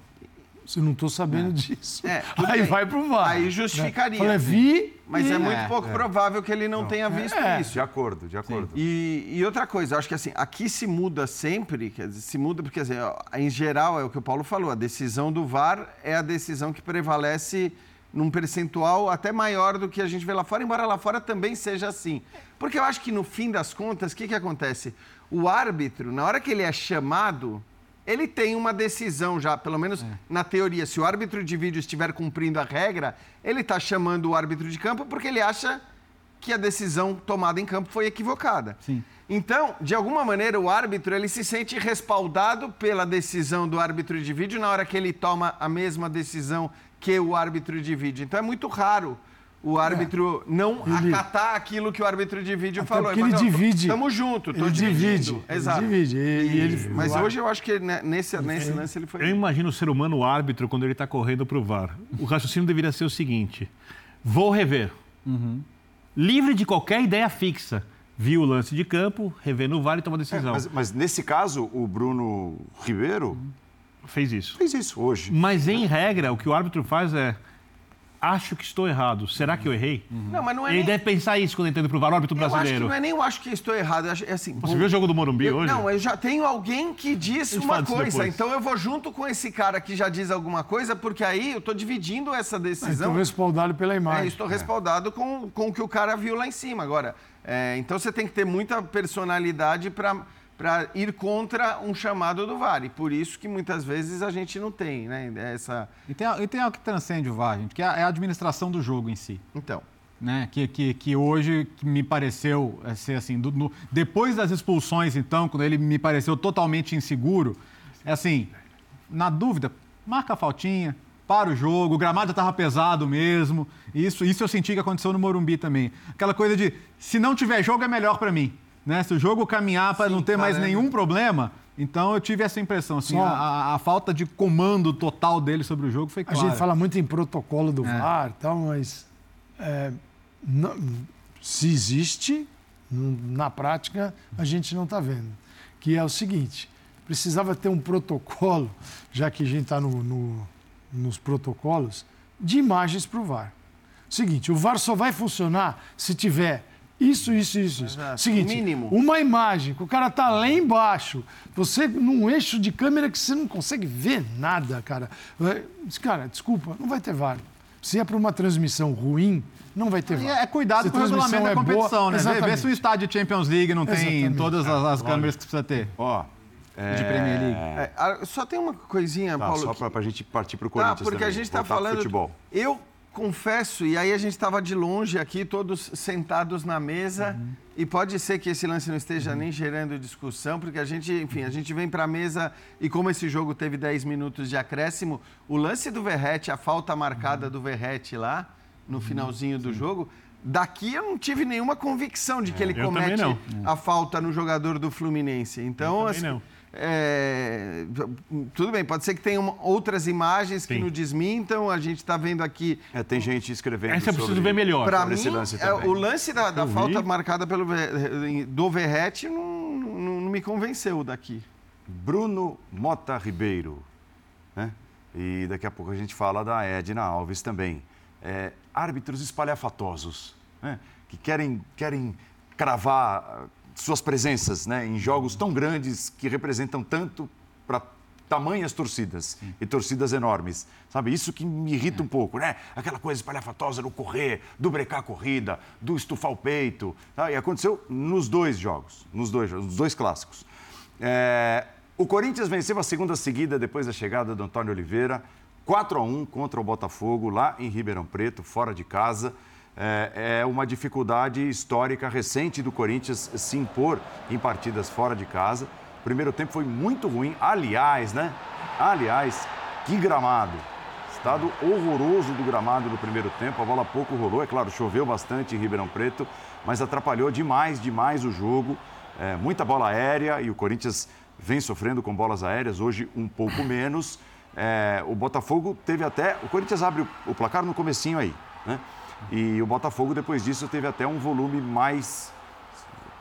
Eu não estou sabendo disso. É, aí bem. vai pro VAR. Aí justificaria. Fala, vi, Mas e- é muito É, pouco provável que ele não, tenha visto É. isso. De acordo, de acordo. E, e outra coisa, acho que assim, aqui se muda sempre, quer dizer, se muda porque, assim, em geral, é o que o Paulo falou, a decisão do VAR é a decisão que prevalece num percentual até maior do que a gente vê lá fora, embora lá fora também seja assim. Porque eu acho que, no fim das contas, o que, que acontece? O árbitro, na hora que ele é chamado, ele tem uma decisão já, pelo menos na teoria. Se o árbitro de vídeo estiver cumprindo a regra, ele está chamando o árbitro de campo porque ele acha que a decisão tomada em campo foi equivocada. Sim. Então, de alguma maneira, o árbitro ele se sente respaldado pela decisão do árbitro de vídeo na hora que ele toma a mesma decisão que o árbitro de vídeo. Então é muito raro o árbitro não Ele- acatar aquilo que o árbitro de vídeo Até falou. porque ele "Não, tô- divide. Tamo junto, tô Ele dividindo." divide. Exato. Ele divide. E, e ele, Mas o hoje eu acho que né, nesse, nesse lance ele foi. Eu imagino o ser humano o árbitro quando ele está correndo para o VAR. O raciocínio deveria ser o seguinte: vou rever. Livre de qualquer ideia fixa. Viu o lance de campo, rever no VAR e toma É, decisão. mas, mas nesse caso, o Bruno Ribeiro Fez isso. fez isso hoje. Mas em regra, o que o árbitro faz é. Acho que estou errado. Será que eu errei? Não, mas não é Ele nem... deve pensar isso quando entra para o VAR, o árbitro Eu acho que brasileiro. não é nem eu acho que estou errado. É assim, Você viu o jogo do Morumbi Eu- hoje? Não, eu já tenho alguém que diz uma coisa, depois. então eu vou junto com esse cara que já diz alguma coisa, porque aí eu estou dividindo essa decisão. Então, respaldado pela É, imagem. estou respaldado com, com o que o cara viu lá em cima. Agora, é, então você tem que ter muita personalidade para ir contra um chamado do VAR. E por isso que muitas vezes a gente não tem, né? Essa. E tem, e tem algo que transcende o VAR, gente, que é a, é a administração do jogo em si. Então. né? Que, que, que hoje me pareceu é, ser assim, do- no- depois das expulsões, então, quando ele me pareceu totalmente inseguro, é assim, na dúvida, marca a faltinha, para o jogo, o gramado estava pesado mesmo. Isso, isso eu senti que aconteceu no Morumbi também. Aquela coisa de, se não tiver jogo, é melhor para mim. Né? Se o jogo caminhar para não ter mais caramba. nenhum problema, então eu tive essa impressão. Assim, Só- a, a- a falta de comando total dele sobre o jogo foi A clara. gente fala muito em protocolo do É. VAR e tal, mas é, não- se existe, na prática, a gente não está vendo. Que é o seguinte: precisava ter um protocolo, já que a gente está no, no- nos protocolos, de imagens para o VAR. Seguinte, o VAR só vai funcionar se tiver isso, isso, isso. isso. Exato. Seguinte, Mínimo. uma imagem que o cara tá lá embaixo, você num eixo de câmera que você não consegue ver nada, cara. É, Cara, desculpa, não vai ter VAR. Se é para uma transmissão ruim, não vai ter E VAR. é cuidado Se com o a transmissão regulamento da é boa, competição, né? Vê- Vê exatamente. se o estádio de Champions League não tem Exatamente. todas as, as câmeras que precisa ter. Ó. é, De Premier League. É, a- só tem uma coisinha, Tá, Paulo. só que- pra, pra gente partir pro Tá, Corinthians porque também. a gente está falando. futebol. Eu confesso, e aí a gente estava de longe aqui, todos sentados na mesa, Uhum. e pode ser que esse lance não esteja nem gerando discussão, porque a gente, enfim, a gente vem para a mesa e como esse jogo teve 10 minutos de acréscimo, o lance do Verrete, a falta marcada do Verrete lá, no finalzinho do jogo. Daqui eu não tive nenhuma convicção de que ele eu também comete a falta no jogador do Fluminense. Então, também assim, não. É, tudo bem, pode ser que tenham outras imagens que Sim. nos desmintam. A gente está vendo aqui. É, tem gente escrevendo. Essa eu preciso sobre- ver melhor. Para mim, esse lance é, o lance da, da falta vi. marcada pelo do Verrete não, não- não me convenceu daqui. Bruno Mota Ribeiro. Né? E daqui a pouco a gente fala da Edna Alves também. É, árbitros espalhafatosos, né? que querem, querem cravar suas presenças né? em jogos tão grandes que representam tanto para tamanhas torcidas e torcidas enormes. Sabe, isso que me irrita um pouco, né? Aquela coisa espalhafatosa do correr, do brecar a corrida, do estufar o peito. tá? E aconteceu nos dois jogos, nos dois, nos dois clássicos. É, o Corinthians venceu a segunda seguida depois da chegada do Antônio Oliveira, 4 a 1 contra o Botafogo, lá em Ribeirão Preto, fora de casa. É, é uma dificuldade histórica recente do Corinthians se impor em partidas fora de casa. O primeiro tempo foi muito ruim. Aliás, né? Aliás, que gramado. Estado horroroso do gramado no primeiro tempo. A bola pouco rolou. É claro, choveu bastante em Ribeirão Preto, mas atrapalhou demais, demais o jogo. É, muita bola aérea e o Corinthians vem sofrendo com bolas aéreas, hoje um pouco menos. É, o Botafogo teve até. O Corinthians abre o, o placar no comecinho aí, né? E o Botafogo, depois disso, teve até um volume mais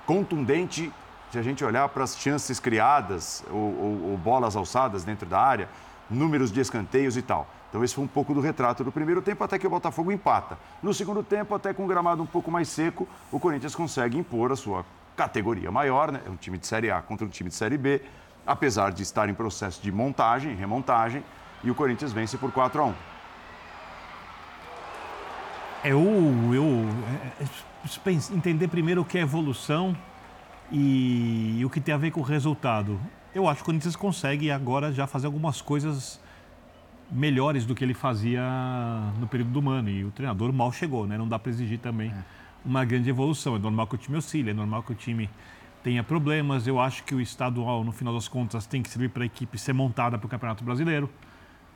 contundente se a gente olhar para as chances criadas ou, ou- ou bolas alçadas dentro da área. números de escanteios e tal. Então esse foi um pouco do retrato do primeiro tempo, até que o Botafogo empata. No segundo tempo, até com o gramado um pouco mais seco, o Corinthians consegue impor a sua categoria maior, né? É um time de Série A contra um time de Série B, apesar de estar em processo de montagem, remontagem, e o Corinthians vence por 4 a 1 Eu, eu é, é, entender primeiro o que é evolução e, e o que tem a ver com o resultado. Eu acho que o Corinthians consegue agora já fazer algumas coisas melhores do que ele fazia no período do Mano. E o treinador mal chegou, né? Não dá para exigir também é. uma grande evolução. É normal que o time oscile, é normal que o time tenha problemas. Eu acho que o estadual, no final das contas, tem que servir para a equipe ser montada para o Campeonato Brasileiro.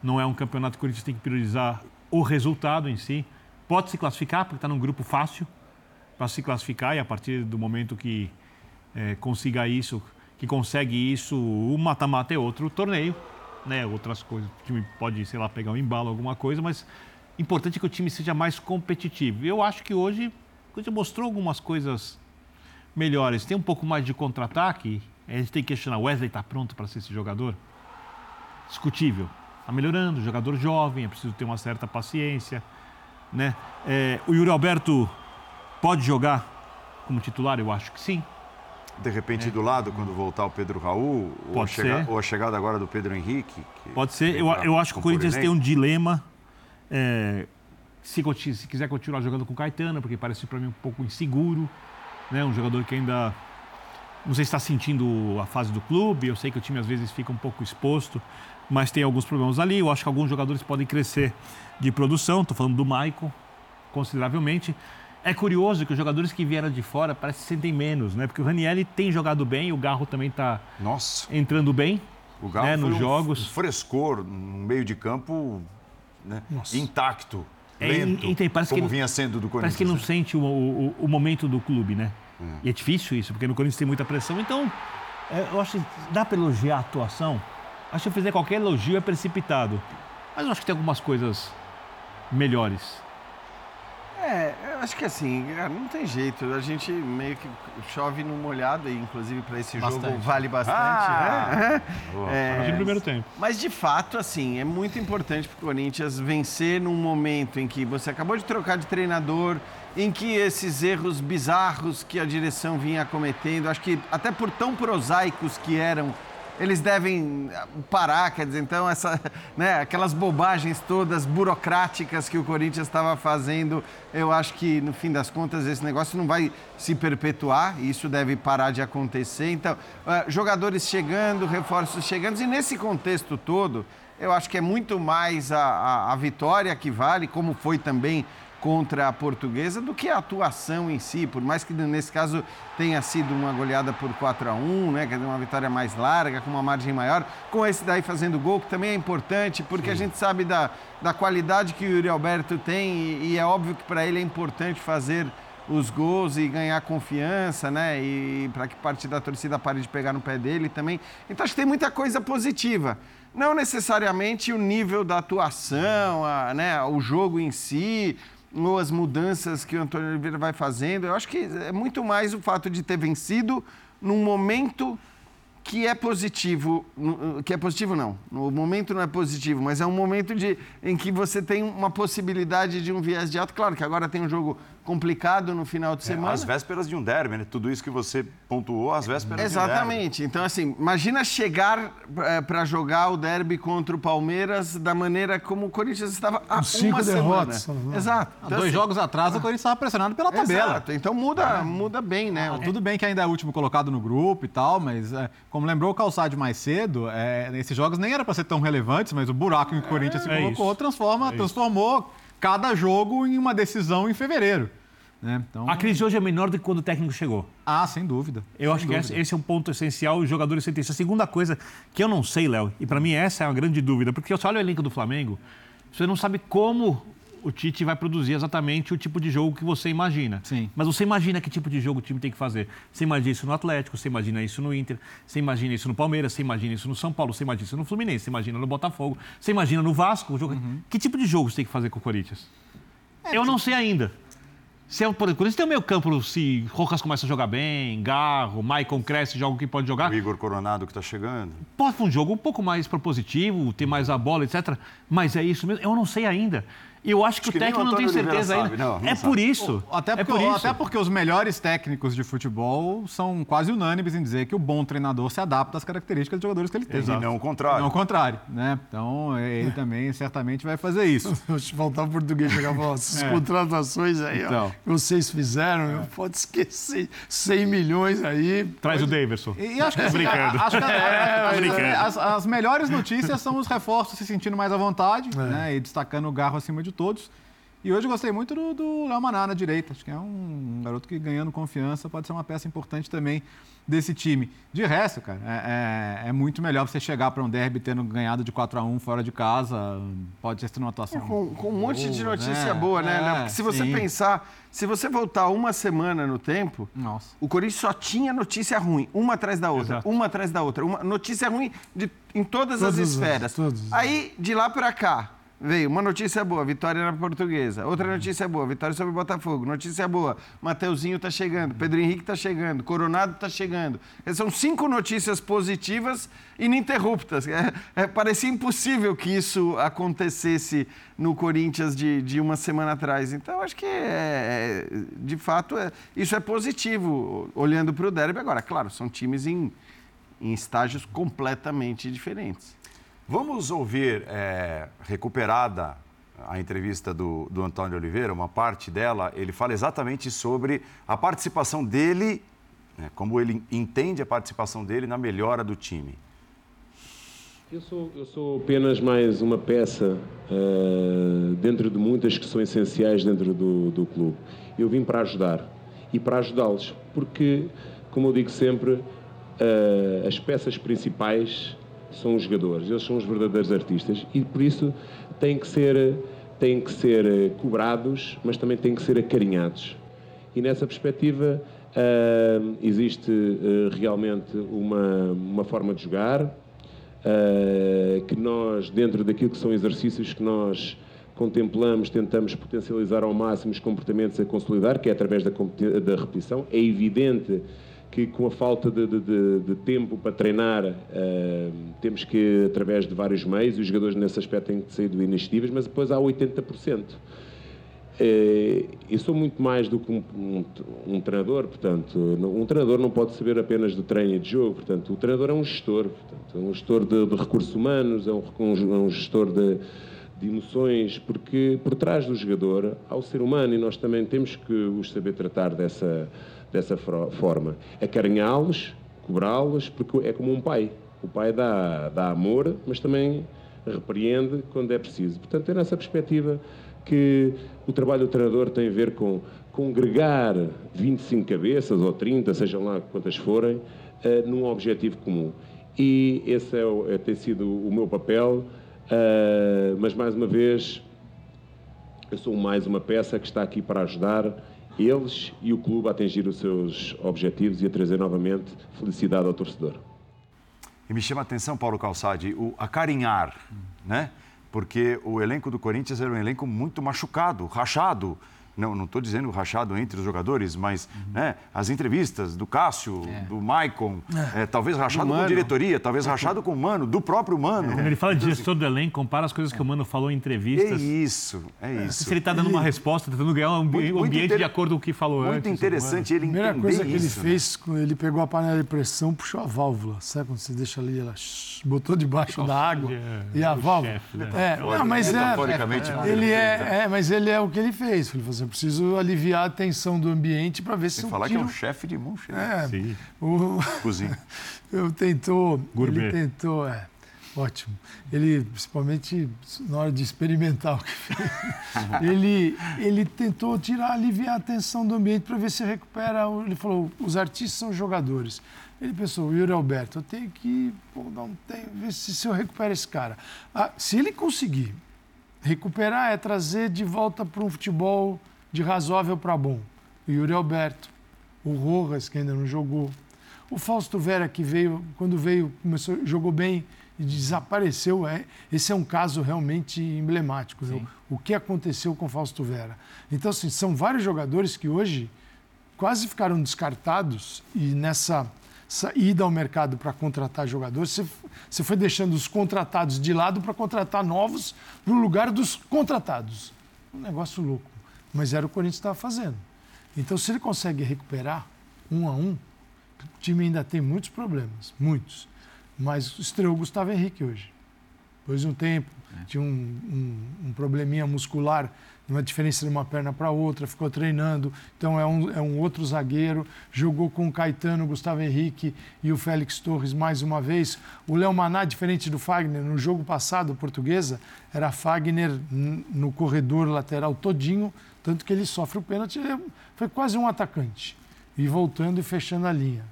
Não é um campeonato que o Corinthians tem que priorizar o resultado em si. Pode se classificar, porque está num grupo fácil para se classificar e a partir do momento que é, consiga isso, que consegue isso, o mata-mata é outro torneio né, outras coisas. O time pode, sei lá, pegar um embalo, alguma coisa, mas importante é que o time seja mais competitivo. Eu acho que hoje gente mostrou algumas coisas melhores. Tem um pouco mais de contra-ataque. A gente tem que questionar, Wesley está pronto para ser esse jogador? Discutível. Está melhorando, jogador jovem, é preciso ter uma certa paciência. Né? É, o Yuri Alberto pode jogar como titular? Eu acho que sim. De repente, é. do lado, quando voltar o Pedro Raul, ou a, chega, ou a, chegada agora do Pedro Henrique. Pode ser. Eu, eu acho que o Corinthians tem um dilema. É, se, se, quiser continuar jogando com o Caetano, porque parece para mim um pouco inseguro. Né? Um jogador que ainda. Não sei se está sentindo a fase do clube. Eu sei que o time às vezes fica um pouco exposto, mas tem alguns problemas ali. Eu acho que alguns jogadores podem crescer de produção. Estou falando do Maicon, consideravelmente. É curioso que os jogadores que vieram de fora parece que sentem menos, né? Porque o Ranielli tem jogado bem, o Garro também está entrando bem o Garro né? nos um, jogos. Um frescor no meio de campo né? intacto, é, lento, é, então, parece como que vinha sendo do Corinthians. Parece que não né? sente o, o, o, momento do clube, né? É. E é difícil isso, porque no Corinthians tem muita pressão. Então, é, eu acho que dá para elogiar a atuação. Acho que fazer qualquer elogio é precipitado. Mas eu acho que tem algumas coisas melhores. É, eu acho que assim, não tem jeito. A gente meio que chove no molhado, e inclusive para esse bastante. jogo vale bastante. Ah, né? é, no primeiro tempo. Mas de fato, assim, é muito importante para o Corinthians vencer num momento em que você acabou de trocar de treinador, em que esses erros bizarros que a direção vinha cometendo, acho que até por tão prosaicos que eram eles devem parar, quer dizer, então, essa, né, aquelas bobagens todas burocráticas que o Corinthians estava fazendo, eu acho que, no fim das contas, esse negócio não vai se perpetuar, isso deve parar de acontecer. Então, uh, jogadores chegando, reforços chegando, e nesse contexto todo, eu acho que é muito mais a, a, a vitória que vale, como foi também contra a portuguesa do que a atuação em si, por mais que nesse caso tenha sido uma goleada por 4 a 1 né, quer dizer, uma vitória mais larga, com uma margem maior, com esse daí fazendo gol, que também é importante, porque Sim. a gente sabe da, da qualidade que o Yuri Alberto tem e, e é óbvio que para ele é importante fazer os gols e ganhar confiança, né? E para que parte da torcida pare de pegar no pé dele também. Então acho que tem muita coisa positiva. Não necessariamente o nível da atuação, a, né, o jogo em si, ou as mudanças que o Antônio Oliveira vai fazendo. Eu acho que é muito mais o fato de ter vencido num momento que é positivo, que é positivo não, o momento não é positivo, mas é um momento de, em que você tem uma possibilidade de um viés de alto. Claro que agora tem um jogo complicado no final de é, semana. É, as vésperas de um derby, né? Tudo isso que você pontuou, as vésperas Exatamente. de um derby. Então, assim, imagina chegar é, para jogar o derby contra o Palmeiras da maneira como o Corinthians estava há cinco uma derrotas. semana. Exato. Então, Dois assim, jogos atrás, o Corinthians estava pressionado pela tabela. Exato. Então muda, é. muda bem, né? Ah, tudo bem que ainda é o último colocado no grupo e tal, mas é, como lembrou o Calçade mais cedo, é, esses jogos nem era para ser tão relevantes, mas o buraco em que o Corinthians se colocou transforma, transformou cada jogo em uma decisão em fevereiro. Né? Então... A crise hoje é menor do que quando o técnico chegou. Ah, sem dúvida. Eu sem acho dúvida. que esse é um ponto essencial os jogadores sentem isso. A segunda coisa que eu não sei, Léo, e para mim essa é uma grande dúvida, porque você olha o elenco do Flamengo, você não sabe como o Tite vai produzir exatamente o tipo de jogo que você imagina. Sim. Mas você imagina que tipo de jogo o time tem que fazer. Você imagina isso no Atlético, você imagina isso no Inter, você imagina isso no Palmeiras, você imagina isso no São Paulo, você imagina isso no Fluminense, você imagina no Botafogo, você imagina no Vasco. Jogo... Uhum. Que tipo de jogo você tem que fazer com o Corinthians? É, eu não sei ainda. Se é, por exemplo, tem o meio campo, se Rojas começa a jogar bem, Garro, Maicon cresce, joga o que pode jogar. O Igor Coronado que está chegando. Pode ser um jogo um pouco mais propositivo, ter mais a bola, etc. Mas é isso mesmo. Eu não sei ainda. Eu acho que Acho que o técnico não tem certeza ainda. Não, não é sabe. por isso. Até é porque, por isso. até porque os melhores técnicos de futebol são quase unânimes em dizer que o bom treinador se adapta às características dos jogadores que ele tem. E não o contrário. Não o contrário, né? Então, ele também certamente vai fazer isso. Deixa eu faltar o português chegar e falar, essas É. contratações aí, ó, Então. que vocês fizeram, meu, pode esquecer 100 milhões aí. Traz o Davidson. E acho que, assim, Brincando. acho que a- É, as- brincando. as, as melhores notícias são os reforços se sentindo mais à vontade né, e destacando o Garro acima de todos. E hoje eu gostei muito do, do Léo Maná na direita. Acho que é um garoto que ganhando confiança pode ser uma peça importante também desse time. De resto, cara, é, é- é muito melhor você chegar para um derby tendo ganhado de 4 a 1 fora de casa. Pode ser uma atuação. Com, com um monte de notícia né? boa, né? É? Porque se você sim. pensar, se você voltar uma semana no tempo, Nossa. o Corinthians só tinha notícia ruim, uma atrás da outra, Exato. uma atrás da outra. Uma notícia ruim de, em todas Todos as esferas. os- Aí, de lá para cá, veio uma notícia boa, vitória na portuguesa. Outra notícia boa, vitória sobre o Botafogo. Notícia boa, Mateuzinho tá chegando, Pedro Henrique tá chegando, Coronado tá chegando. São cinco notícias positivas ininterruptas. É, é, parecia impossível que isso acontecesse no Corinthians de, de uma semana atrás. Então, acho que, é, é, de fato, é- isso é positivo, olhando para o derby. Agora, claro, são times em, em estágios completamente diferentes. Vamos ouvir, é, recuperada a entrevista do, do Antônio Oliveira, uma parte dela, ele fala exatamente sobre a participação dele, né, como ele entende a participação dele na melhora do time. Eu sou, eu sou apenas mais uma peça eh, dentro de muitas que são essenciais dentro do, do clube. Eu vim para ajudar e para ajudá-los, porque, como eu digo sempre, eh, as peças principais são os jogadores, eles são os verdadeiros artistas e por isso têm que ser, têm que ser eh, cobrados, mas também têm que ser acarinhados. E nessa perspectiva ah, existe ah, realmente uma, uma forma de jogar ah, que nós, dentro daquilo que são exercícios que nós contemplamos, tentamos potencializar ao máximo os comportamentos a consolidar, que é através da, da repetição. É evidente que com a falta de, de- de- de tempo para treinar, ah, temos que, através de vários meios, os jogadores nesse aspecto têm que sair do iniciativas, mas depois há 80%. Eh, Eu sou muito mais do que um, um- um treinador, portanto, um treinador não pode saber apenas do treino e de jogo, portanto, o treinador é um gestor, portanto, é um gestor de, de recursos humanos, é um, um- é um gestor de, de emoções, porque por trás do jogador há o ser humano e nós também temos que os saber tratar dessa, dessa forma. Acarinhá-los, cobrá-los, porque é como um pai. O pai dá, dá amor, mas também repreende quando é preciso. Portanto, é nessa perspectiva que o trabalho do treinador tem a ver com congregar 25 cabeças ou 30, sejam lá quantas forem, eh, num objetivo comum. E esse é, o- é- tem sido o meu papel, eh, mas mais uma vez, eu sou mais uma peça que está aqui para ajudar eles e o clube a atingir os seus objetivos e a trazer novamente felicidade ao torcedor. E me chama a atenção, Paulo Calçade, o acarinhar, né? Porque o elenco do Corinthians era um elenco muito machucado, rachado. Não não estou dizendo rachado entre os jogadores, mas né, as entrevistas do Cássio, do Maicon, é, talvez rachado com Mano. diretoria, talvez rachado com o Mano, do próprio Mano. Quando ele fala de gestor do elenco, compara as coisas que o Mano falou em É entrevistas. isso, é isso. Se ele está dando uma resposta, tentando ganhar um ambi- Muito- muito ambiente de acordo com o que falou antes. Muito interessante ele A primeira entender coisa que ele isso, né? fez, ele pegou a panela de pressão, puxou a válvula. Sabe quando você deixa ali, ela botou debaixo da água é, e a válvula? chefe, né? É, não, mas é, ele é, é, mas ele é o que ele fez. Ele falou assim, eu preciso aliviar a tensão do ambiente para ver se eu falar que é tiro... um chefe de mão cheia. É, Sim. o, Cozinha. eu tentou, Gourmet. ele tentou, é, ótimo. Ele, principalmente na hora de experimentar o que fez, ele, ele tentou tirar, aliviar a tensão do ambiente para ver se recupera. o- Ele falou, os artistas são jogadores. Ele pensou, o Yuri Alberto, eu tenho que pô, dar um tempo, ver se, se eu recupero esse cara. Ah, se ele conseguir recuperar, é trazer de volta para um futebol de razoável para bom. O Yuri Alberto, o Rojas, que ainda não jogou, o Fausto Vera, que veio, quando veio, começou, jogou bem e desapareceu. É, esse é um caso realmente emblemático. Né? O que aconteceu com Fausto Vera. Então, assim, são vários jogadores que hoje quase ficaram descartados e nessa ida ao mercado para contratar jogadores, você, você foi deixando os contratados de lado para contratar novos no lugar dos contratados. Um negócio louco. Mas era o que o Corinthians estava fazendo. Então, se ele consegue recuperar um a um, o time ainda tem muitos problemas, muitos. Mas estreou o Gustavo Henrique hoje. Depois de um tempo, é. tinha um, um, um, probleminha muscular, uma diferença de uma perna para outra, ficou treinando. Então é um, é um outro zagueiro. Jogou com o Caetano, o Gustavo Henrique e o Félix Torres mais uma vez. O Léo Maná, diferente do Fagner, no jogo passado, portuguesa, era Fagner no corredor lateral todinho, tanto que ele sofre o pênalti. Ele foi quase um atacante. E voltando e fechando a linha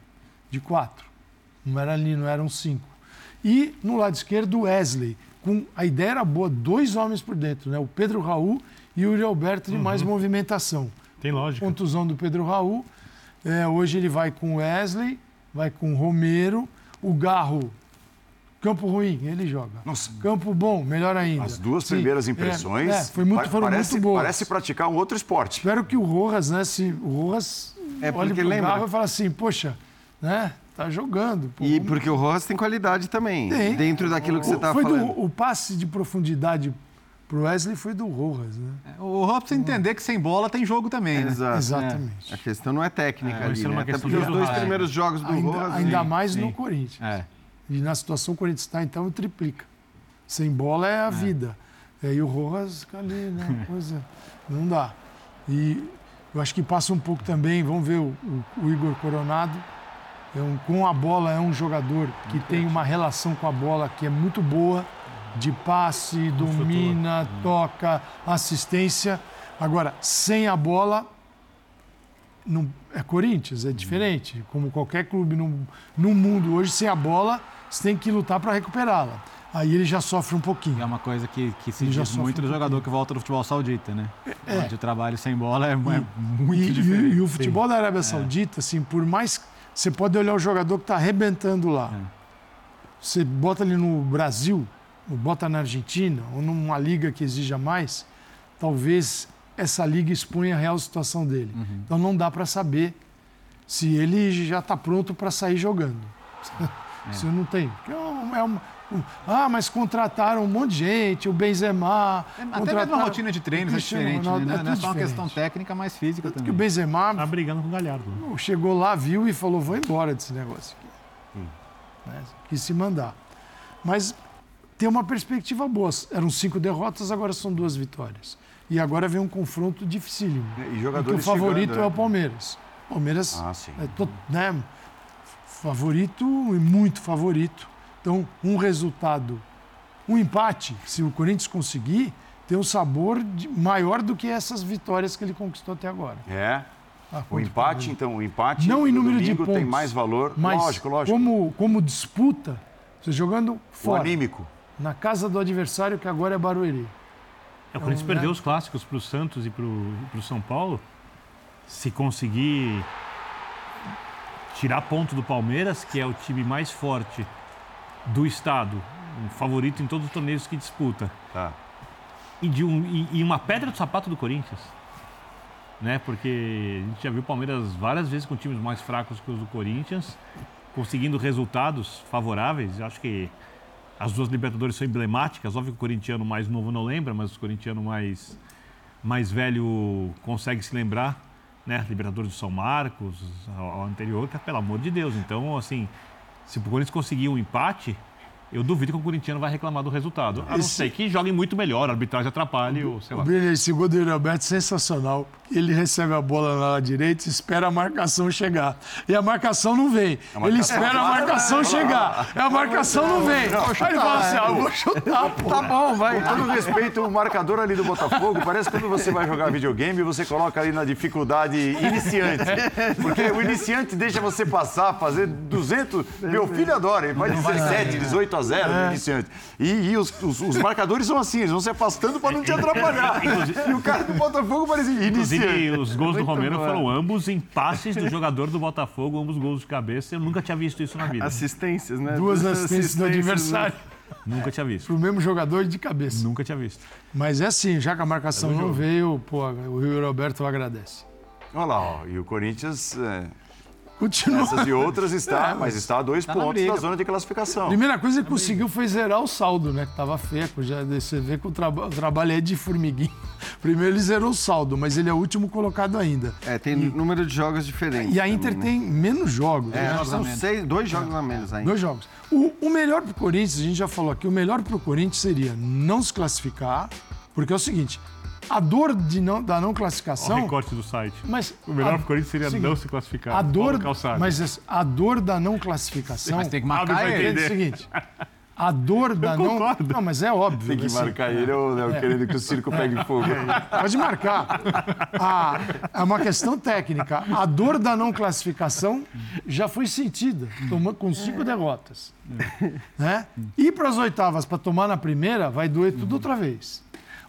de quatro. Não era ali, não eram cinco. E no lado esquerdo, o Wesley. Com, a ideia era boa, dois homens por dentro, né? o Pedro Raul e o Yuri Alberto de uhum. mais movimentação. Tem lógica. Contusão do Pedro Raul. É, hoje ele vai com o Wesley, vai com o Romero, o Garro Campo ruim, ele joga. Nossa. Campo bom, melhor ainda. As duas Sim, primeiras impressões é, é, foi muito, foram parece, muito boas. Parece praticar um outro esporte. Espero que o Rojas, né, se o Rojas é olhe pro lembra. E fala assim, poxa, né, Tá jogando. Pô, e porque o Rojas tem qualidade também. Tem. Dentro daquilo que o, você estava falando. Do, o passe de profundidade pro Wesley foi do Rojas, né? É, o Rojas precisa entender que sem bola tem jogo também, né? Exato. Exatamente. É. A questão não é técnica é, ali, né? Até porque os dois primeiros jogos do ainda, Rojas... Ainda mais sim. no Corinthians. É. E na situação que o Corinthians está, então, triplica. Sem bola é a é. vida. E aí o Rojas ali, né? Coisa, não dá. E eu acho que passa um pouco também, vamos ver o, o, o Igor Coronado, é um, com a bola é um jogador que tem uma relação com a bola que é muito boa, de passe, domina, uhum. toca, assistência. Agora, sem a bola, não, é Corinthians, é diferente. Como qualquer clube no, no mundo hoje, sem a bola, você tem que lutar para recuperá-la. Aí ele já sofre um pouquinho. É uma coisa que, que se diz muito do um jogador que volta do futebol saudita, né? É. O trabalho sem bola é, é muito e, diferente. E, e, o futebol Sim. da Arábia é. Saudita, assim, por mais você pode olhar o jogador que está arrebentando lá. É. Você bota ele no Brasil, ou bota na Argentina, ou numa liga que exija mais, talvez essa liga exponha a real situação dele. Uhum. Então não dá para saber se ele já está pronto para sair jogando. É. Você não tem. É uma, ah, mas contrataram um monte de gente, o Benzema. É, até mesmo a rotina de treinos é diferente, Ronaldo, né? É não é só uma questão técnica, mas física Tanto também. que o Benzema. Tá brigando com o Galhardo. Chegou lá, viu e falou: vou embora desse negócio aqui. Hum. Né? Quis se mandar. Mas tem uma perspectiva boa. Eram cinco derrotas, agora são duas vitórias. E agora vem um confronto dificílimo. E jogadores o favorito chegando, é o né? Palmeiras. Palmeiras ah, sim. é to, né, favorito e muito favorito então, um resultado, um empate, se o Corinthians conseguir, tem um sabor de, maior do que essas vitórias que ele conquistou até agora. É. Ah, o empate, então, o empate não em número de pontos, tem mais valor. Mas lógico, lógico. Como, como disputa, você jogando fora. O anímico. Na casa do adversário, que agora é Barueri. É, o Corinthians então, perdeu né? os clássicos para o Santos e para o São Paulo. Se conseguir tirar ponto do Palmeiras, que é o time mais forte do Estado, um favorito em todos os torneios que disputa. Tá. E, de um, e, e, uma pedra do sapato do Corinthians. Né? Porque a gente já viu o Palmeiras várias vezes com times mais fracos que os do Corinthians, conseguindo resultados favoráveis. Eu acho que as duas Libertadores são emblemáticas. Óbvio que o corintiano mais novo não lembra, mas o corintiano mais, mais velho consegue se lembrar. Né? Libertadores do São Marcos, ao, anterior, que, pelo amor de Deus. Então, assim, se o Corinthians conseguir um empate, eu duvido que o corintiano vai reclamar do resultado. A não Esse... ser que jogue muito melhor, a arbitragem atrapalhe, ou sei lá. Esse gol do Roberto é sensacional. Ele recebe a bola na direita e espera a marcação chegar. E a marcação não vem. Marcação... Ele espera a marcação chegar. E a marcação não vem. Não, Aí ele fala assim, ah, vou chutar, pô. Tá bom, vai. Com todo respeito, o marcador ali do Botafogo, parece que quando você vai jogar videogame, você coloca ali na dificuldade iniciante. Porque o iniciante deixa você passar, fazer 200... Meu filho adora, ele faz 17, 18 a 0 no é. iniciante. E, e os, os, os, marcadores são assim, eles vão se afastando para não te atrapalhar. e o cara do Botafogo parecia iniciante. Inclusive, os gols do Romero foram ambos em passes do jogador do Botafogo, ambos gols de cabeça. Eu nunca tinha visto isso na vida. Assistências, né? Duas assistências, assistências do adversário. Nunca tinha visto. Pro mesmo jogador de cabeça. Nunca tinha visto. Mas é assim, já que a marcação É não jogo. veio, pô, o Rio Roberto agradece. Olha lá, ó, e o Corinthians, é, Continua. essas e outras está, É, mas mas está a dois tá na pontos da zona de classificação. Primeira coisa que conseguiu foi zerar o saldo, né? Que tava feco. Já, você vê que o, traba- o trabalho é de formiguinha. Primeiro ele zerou o saldo, mas ele é o último colocado ainda. É, tem número de jogos diferentes. E a Inter também, né? tem menos jogos. É, né? são seis, dois jogos a menos ainda. Dois jogos. O, o melhor pro Corinthians, a gente já falou aqui, o melhor pro Corinthians seria não se classificar, porque é o seguinte, a dor de não, da não Olha o classificação... recorte do site. Mas O melhor a- Corinthians seria seguinte, não se classificar. A dor, mas a dor da não classificação... Mas tem que marcar ele. É o seguinte, a dor da não... Não, mas é óbvio. Tem que assim, marcar ele ou não, querendo que o circo pegue fogo. Pode marcar. A- é uma questão técnica. A dor da não classificação já foi sentida, toma- com cinco derrotas. Né? Ir para as oitavas para tomar na primeira vai doer tudo outra vez.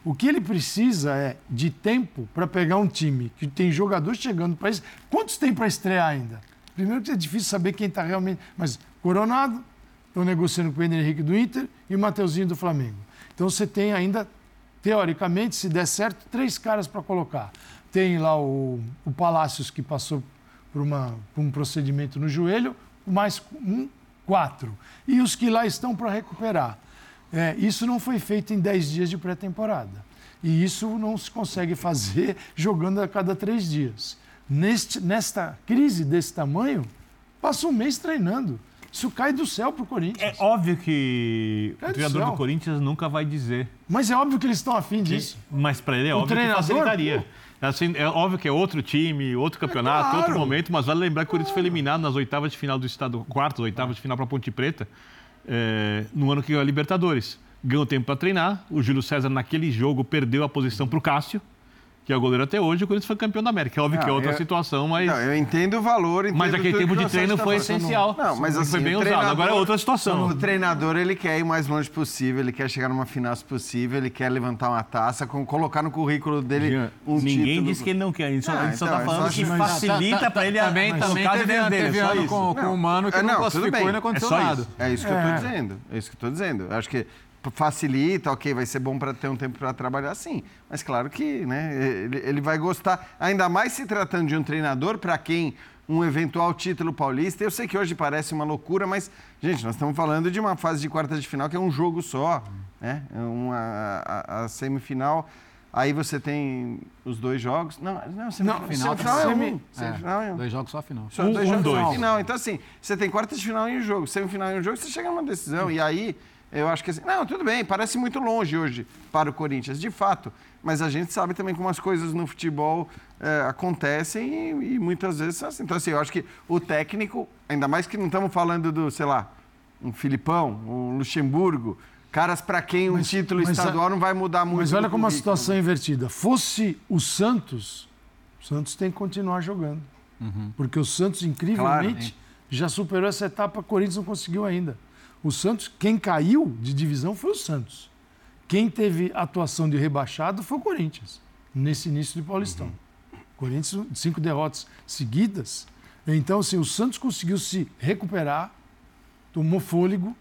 O que ele precisa é de tempo para pegar um time que tem jogadores chegando para isso. Quantos tem para estrear ainda? Primeiro que é difícil saber quem está realmente. Mas Coronado, estão negociando com o Henrique do Inter e o Mateuzinho do Flamengo. Então você tem ainda teoricamente, se der certo, três caras para colocar. Tem lá o, o Palácios, que passou por, uma, por um procedimento no joelho, mais um, quatro. E os que lá estão para recuperar. É, isso não foi feito em dez dias de pré-temporada. E isso não se consegue fazer jogando a cada três dias. Neste, nesta crise desse tamanho, passa um mês treinando. Isso cai do céu para o É Corinthians. óbvio que Cai o do treinador céu. do Corinthians nunca vai dizer. Mas é óbvio que eles estão afim disso. Mas para ele é O óbvio treinador, que facilitaria. Assim, é óbvio que é outro time, outro campeonato, claro. outro momento, mas vale lembrar que o Corinthians foi eliminado nas oitavas de final do estado, quartas, oitavas de final para Ponte Preta, é, no ano que ganhou a Libertadores. Ganhou tempo para treinar, o Júlio César naquele jogo perdeu a posição para o Cássio, que é o goleiro até hoje, o Corinthians foi campeão da América. É óbvio que é Não, outra eu- situação, mas... Não, eu entendo o valor. Entendo Mas aquele tempo de treino está foi essencial. Não, mas Foi assim, bem o usado. Agora é outra situação. O treinador, ele quer ir o mais longe possível, ele quer chegar numa final se possível, ele quer levantar uma taça, com, colocar no currículo dele Jean, um Ninguém título. disse que ele não quer. A gente só, Ah, a gente só então, tá falando que facilita para ele... Também, no também caso teve, dele, teve ano isso. com, com o Mano que É, não, não, tudo classificou bem. e não aconteceu É nada. isso. É isso que eu É. tô dizendo. É isso que eu tô dizendo. Eu acho que facilita, ok, vai ser bom para ter um tempo para trabalhar, sim. Mas claro que, né, ele, ele vai gostar, ainda mais se tratando de um treinador para quem um eventual título paulista. Eu sei que hoje parece uma loucura, mas gente, nós estamos falando de uma fase de quartas de final que é um jogo só, né? É Uma, a, a semifinal. Aí você tem os dois jogos. Não, não, semifinal, final semifinal é um. Semifinal é um. Dois jogos só a final. Só Um- dois um, jogos dois. final. Então, assim, você tem quartas de final em um jogo, semifinal em um jogo, você chega numa decisão. E aí, eu acho que assim. Não, tudo bem, parece muito longe hoje para o Corinthians, de fato. Mas a gente sabe também como as coisas no futebol é, acontecem e, e muitas vezes são assim. Então, assim, eu acho que o técnico, ainda mais que não estamos falando do, sei lá, um Filipão, um Luxemburgo, caras para quem um Mas- título mas a- estadual não vai mudar muito. Mas olha como a situação é invertida. Fosse o Santos, o Santos tem que continuar jogando. Porque o Santos, incrivelmente, já superou essa etapa, o Corinthians não conseguiu ainda. O Santos, quem caiu de divisão foi o Santos. Quem teve atuação de rebaixado foi o Corinthians, nesse início de Paulistão. Corinthians, cinco derrotas seguidas. Então, assim, o Santos conseguiu se recuperar, tomou fôlego,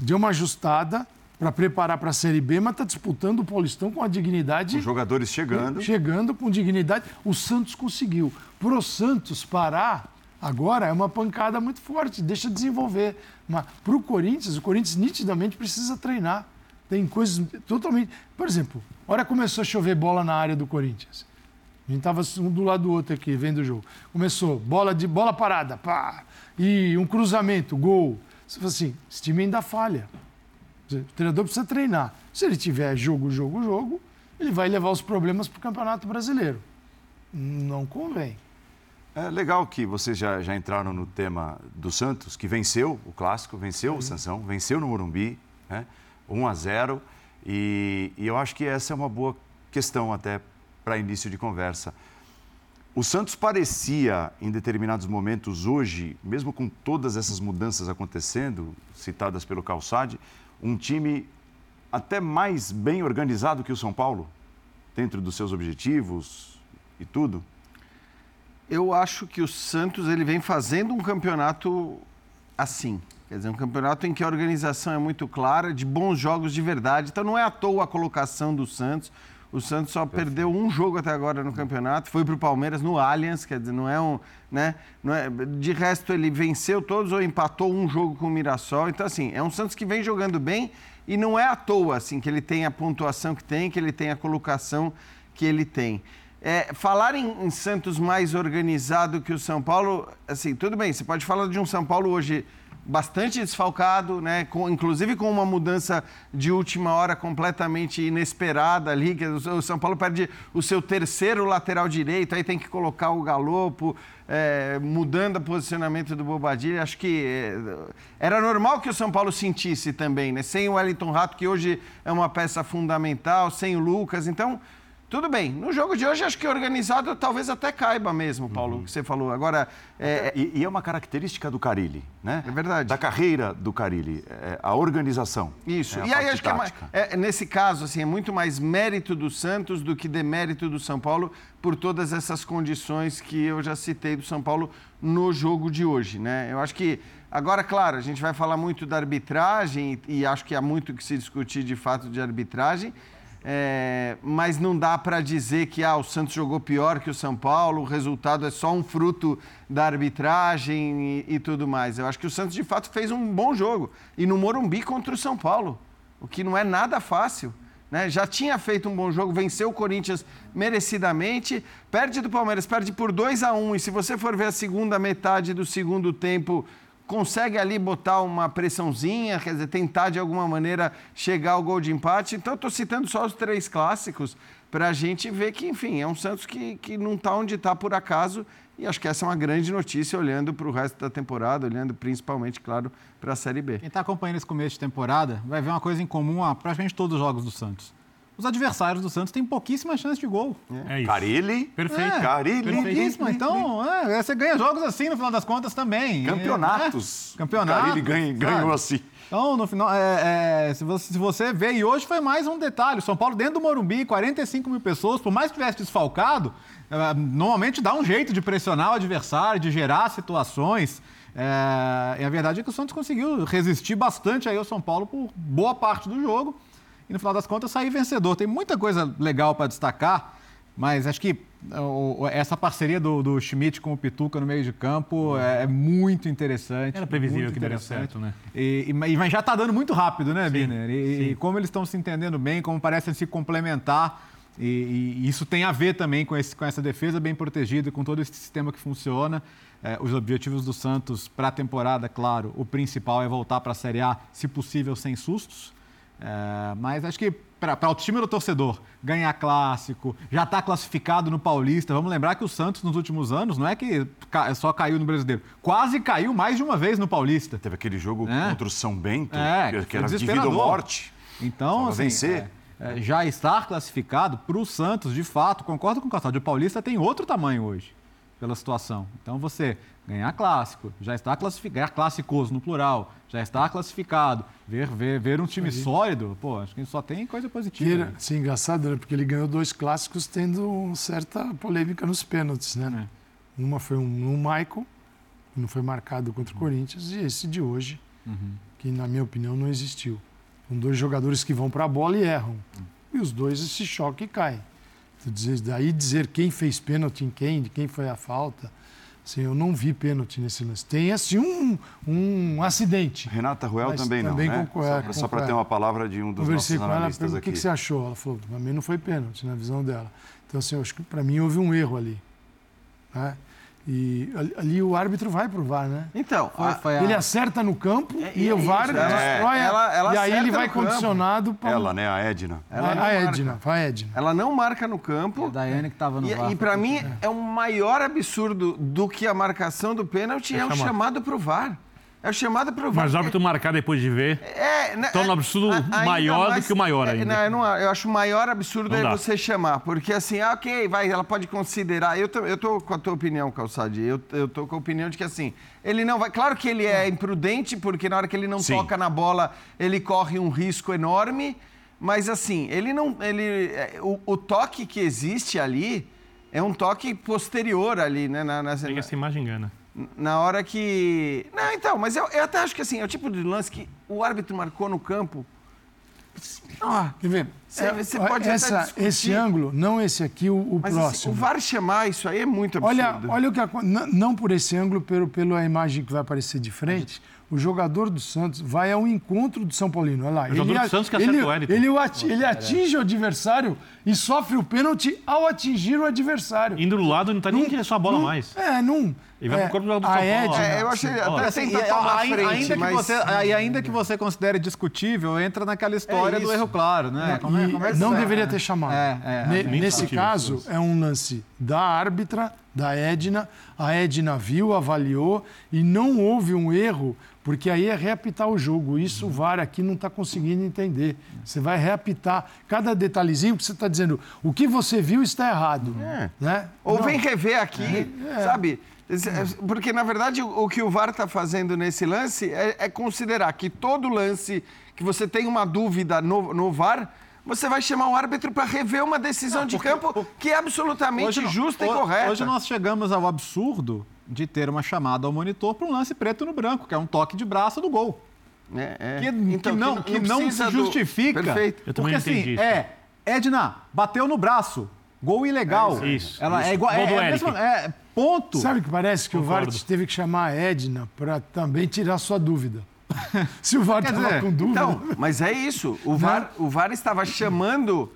deu uma ajustada para preparar para a Série B, mas está disputando o Paulistão com a dignidade. Os jogadores chegando. Chegando com dignidade. O Santos conseguiu. Para o Santos parar agora é uma pancada muito forte, deixa desenvolver. Mas para o Corinthians, o Corinthians nitidamente precisa treinar. Tem coisas totalmente. Por exemplo, hora começou a chover bola na área do Corinthians. A gente estava um do lado do outro aqui, vendo o jogo. Começou, bola de bola parada, pá, e um cruzamento, gol. Você fala assim, esse time ainda falha. O treinador precisa treinar. Se ele tiver jogo, jogo, jogo, ele vai levar os problemas para o Campeonato Brasileiro. Não convém. É legal que vocês já, já entraram no tema do Santos, que venceu o clássico, venceu o Sansão, venceu no Morumbi, né? 1 a 0 e, e eu acho que essa é uma boa questão até para início de conversa. O Santos parecia, em determinados momentos hoje, mesmo com todas essas mudanças acontecendo, citadas pelo Calçade, um time até mais bem organizado que o São Paulo, dentro dos seus objetivos e tudo. Eu acho que o Santos ele vem fazendo um campeonato assim. Quer dizer, um campeonato em que a organização é muito clara, de bons jogos de verdade. Então não é à toa a colocação do Santos. O Santos só Perfeito. perdeu um jogo até agora no campeonato, foi para o Palmeiras no Allianz, quer dizer, não é um. Né, não é, de resto, ele venceu todos ou empatou um jogo com o Mirassol. Então, assim, é um Santos que vem jogando bem e não é à toa assim, que ele tem a pontuação que tem, que ele tem a colocação que ele tem. É, falar em, em, Santos mais organizado que o São Paulo, assim, tudo bem, você pode falar de um São Paulo hoje bastante desfalcado, né? Com, inclusive com uma mudança de última hora completamente inesperada ali, que o São Paulo perde o seu terceiro lateral direito, aí tem que colocar o Galopo, é, mudando o posicionamento do Bobadilha. Acho que é, era normal que o São Paulo sentisse também, né? Sem o Wellington Rato, que hoje é uma peça fundamental, sem o Lucas, então tudo bem. No jogo de hoje, acho que organizado talvez até caiba mesmo, Paulo, uhum. que você falou. Agora. É... E, e, é uma característica do Carilli, né? É verdade. Da carreira do Carilli, é a organização. Isso. É e aí acho tática. que é, é, nesse caso, assim, é muito mais mérito do Santos do que demérito do São Paulo por todas essas condições que eu já citei do São Paulo no jogo de hoje, né? Eu acho que. Agora, claro, a gente vai falar muito da arbitragem e acho que há muito que se discutir de fato de arbitragem. É, mas não dá para dizer que ah, o Santos jogou pior que o São Paulo, o resultado é só um fruto da arbitragem e, e, tudo mais. Eu acho que o Santos de fato fez um bom jogo e no Morumbi contra o São Paulo, o que não é nada fácil. Né? Já tinha feito um bom jogo, venceu o Corinthians merecidamente, perde do Palmeiras, perde por 2 a 1 um, e se você for ver a segunda metade do segundo tempo, consegue ali botar uma pressãozinha, quer dizer, tentar de alguma maneira chegar ao gol de empate. Então, estou citando só os três clássicos para a gente ver que, enfim, é um Santos que, que não está onde está por acaso. E acho que essa é uma grande notícia olhando para o resto da temporada, olhando principalmente, claro, para a Série B. Quem está acompanhando esse começo de temporada vai ver uma coisa em comum a praticamente todos os jogos do Santos os adversários do Santos têm pouquíssima chance de gol. É, é isso. Carilli. Perfeito. É, Carilli. Pouquíssima. Então, é, você ganha jogos assim no final das contas também. Campeonatos. É, campeonatos. Carilli ganha, ganhou assim. Então, no final, é, é, se, você, se você vê, e hoje foi mais um detalhe: São Paulo dentro do Morumbi, 45 mil pessoas, por mais que tivesse desfalcado, é, normalmente dá um jeito de pressionar o adversário, de gerar situações. É, e a verdade é que o Santos conseguiu resistir bastante aí ao São Paulo por boa parte do jogo e no final das contas sair vencedor. Tem muita coisa legal para destacar, mas acho que essa parceria do, do, Schmidt com o Pituca no meio de campo é, é muito interessante. Era previsível que daria certo, né? E, e, mas já está dando muito rápido, né, Biner? E, e, como eles estão se entendendo bem, como parecem se complementar. E, e, isso tem a ver também com, esse, com essa defesa bem protegida, com todo esse sistema que funciona. É, os objetivos do Santos para a temporada, claro, o principal é voltar para a Série A, se possível, sem sustos. É, mas acho que para o time do torcedor ganhar clássico, já está classificado no Paulista. Vamos lembrar que o Santos nos últimos anos não é que só caiu no Brasileiro, quase caiu mais de uma vez no Paulista. Teve aquele jogo é. contra o São Bento, é, que era de vida ou morte. Então, assim, vencer. É, é, já estar classificado para o Santos, de fato, concordo com o Castaldi, o Paulista tem outro tamanho hoje pela situação. Então você ganhar clássico, já está classificado, ganhar clássicos no plural, já está classificado, ver, ver, ver um time Aí. sólido, pô, acho que só tem coisa positiva. Era, sim, engraçado, né? Porque ele ganhou dois clássicos tendo certa polêmica nos pênaltis, né? É. Uma foi um, um Michael, que não foi marcado contra o Corinthians, e esse de hoje, uhum. que na minha opinião não existiu. São dois jogadores que vão para a bola e erram. Uhum. E os dois se chocam e caem. Daí dizer quem fez pênalti em quem, de quem foi a falta. Assim, eu não vi pênalti nesse lance. Tem assim um, um acidente. Renata Ruel também, também não, né? Concordo, só, para ter uma palavra de um dos Conversei nossos analistas ela, aqui. O que, que você achou? Ela falou, para mim não foi pênalti, na visão dela. Então, assim, eu acho que para mim houve um erro ali. Né? E ali o árbitro vai pro VAR, né? Então, foi, foi a... ele acerta no campo é, e, o VAR é, destrói. Ela, ela e aí ele vai condicionado para. Ela, né? A Edna. Ela a, a Edna, a Edna. Ela não marca no campo. E a Daiane que estava no e, VAR. E para mim é. é um maior absurdo do que a marcação do pênalti é, é o chamado pro VAR. É o chamado para o Mas o árbitro marcar depois de ver é, né, torna um absurdo a, maior mais, do que o maior é, ainda. Não, eu, não, eu acho o maior absurdo é você chamar. Porque assim, ah, ok, vai, ela pode considerar. Eu tô, eu tô com a tua opinião, Calçade. Eu, eu tô com a opinião de que assim, ele não vai. Claro que ele é imprudente, porque na hora que ele não Sim. toca na bola, ele corre um risco enorme. Mas assim, ele não. Ele, é, o, o toque que existe ali é um toque posterior ali, né? Na, na, essa imagem engana. Na hora que. Não, então, mas eu, eu até acho que assim, é o tipo de lance que o árbitro marcou no campo. Ah, Quer ver? Você- É, você pode essa, esse ângulo, não esse aqui, o, o mas assim, próximo. o VAR chamar isso aí é muito Olha, absurdo. olha o que acon- não, por esse ângulo, pelo, pela imagem que vai aparecer de frente. O jogador do Santos vai ao encontro do São Paulino. Olha lá. O jogador do Santos que acerta ele, o Wellington. ele, o ati- ele atinge o adversário e sofre o pênalti ao atingir o adversário. Indo do lado, não tá nem em direção à bola Não- mais. É, não. Ele vai é, pro corpo do jogador do a São Paulo. Edna- É, eu achei até Assim, e ainda, frente, ainda que mas... você, e ainda que você considere discutível, entra naquela história É do erro claro, né? Como é- E como é que não isso é? deveria ter chamado. É, é, é. Nesse caso, é um lance da árbitra, da Edna. A Edna viu, avaliou e não houve um erro, porque aí é reapitar o jogo. Isso o VAR aqui não está conseguindo entender. Você vai reapitar cada detalhezinho que você está dizendo. O que você viu está errado. É. Né? Ou Não. vem rever aqui, É. sabe? Porque, na verdade, o que o VAR está fazendo nesse lance é, é considerar que todo lance que você tem uma dúvida no, no VAR, você vai chamar o árbitro para rever uma decisão de campo que é absolutamente nó- justa e ho- correta. Hoje nós chegamos ao absurdo de ter uma chamada ao monitor para um lance preto no branco, que é um toque de braço do gol. É, é. Que, Então, que não, que não precisa se do- justifica. Perfeito. Eu também porque não assim, entendi isso. é, Edna, bateu no braço, gol ilegal. Isso, Ela isso. é igual, Gol é, do é, mesmo- é ponto. Sabe o que parece? Que o VAR Concordo. teve que chamar a Edna para também tirar sua dúvida. Se o VAR estava com dúvida. Então, mas é isso. O VAR, o VAR estava chamando.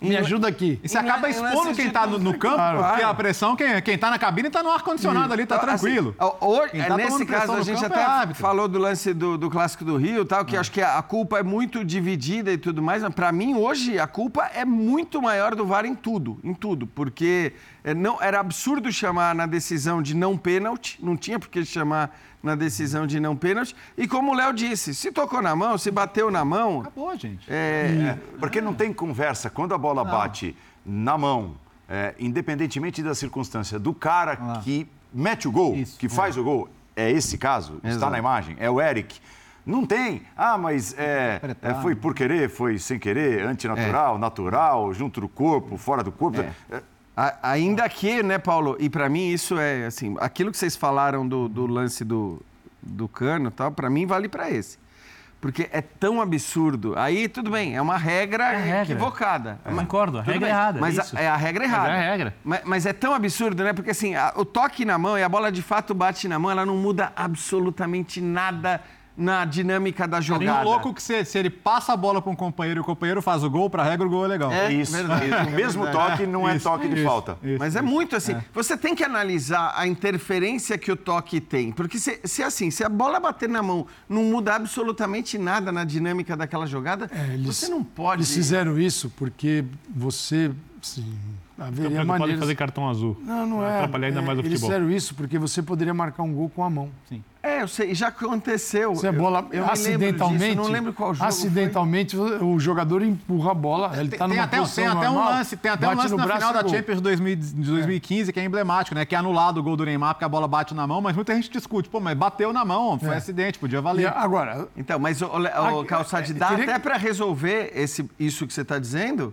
Me ajuda aqui. E você acaba expondo quem está no, no campo, Claro. porque a pressão, quem, quem tá na cabine está no ar-condicionado ali, tá Então, assim, tranquilo. o- Quem tá nesse tomando pressão caso, a gente até é falou do lance do, do Clássico do Rio tal, que acho que a, a culpa é muito dividida e tudo mais, mas para mim, hoje, a culpa é muito maior do VAR em tudo, em tudo, porque é, não, era absurdo chamar na decisão de não pênalti, não tinha por que chamar na decisão de não pênalti, e como o Léo disse, se tocou na mão, se bateu na mão, Acabou, gente. é, Porque não tem conversa. Quando a bola bate na mão, é, independentemente da circunstância, do cara lá. que mete o gol, Isso, que faz o gol, é esse caso, está Exato. na imagem, é o Eric. Não tem. Ah, mas é, é, foi por querer, foi sem querer, antinatural, natural, junto do corpo, fora do corpo. É. É, A- Ainda que, né, Paulo? E para mim isso é assim, aquilo que vocês falaram do, do lance do, do cano, tal, para mim vale para esse, porque é tão absurdo. Aí tudo bem, é uma regra, regra. equivocada. Eu concordo, a regra bem, é errada. Mas é a- isso. é a regra errada. é a regra. Mas, mas é tão absurdo, né? Porque assim, a- o toque na mão e a bola de fato bate na mão, ela não muda absolutamente nada na dinâmica da Tem jogada. um louco que se, se ele passa a bola para um companheiro e o companheiro faz o gol, para a regra o gol é legal. É, isso. verdade. O mesmo toque não é Isso, toque de isso, falta. isso. Mas é muito assim. Você tem que analisar a interferência que o toque tem. Porque se, se assim, se a bola bater na mão não muda absolutamente nada na dinâmica daquela jogada, É, eles- você não pode. Eles fizeram isso porque você, sim, haveria em maneiras... fazer cartão azul. Não, não é. Atrapalhar ainda é, mais o Eles futebol. fizeram isso porque você poderia marcar um gol com a mão. É, eu sei, já aconteceu. Se a Eu- bola eu lembro acidentalmente, disso, eu não lembro qual jogo. acidentalmente o jogador empurra a bola, ele está Tem numa até, posição tem até um normal, lance, tem até um lance no na final e da gol. Champions 2000 de 2015 que é emblemático, né? Que é anulado o gol do Neymar porque a bola bate na mão, mas muita gente discute, pô, mas bateu na mão, foi É. acidente, podia E valer. agora, Então, mas o, o, o Ah, Calçade, é, dá até para resolver esse, isso que você está dizendo,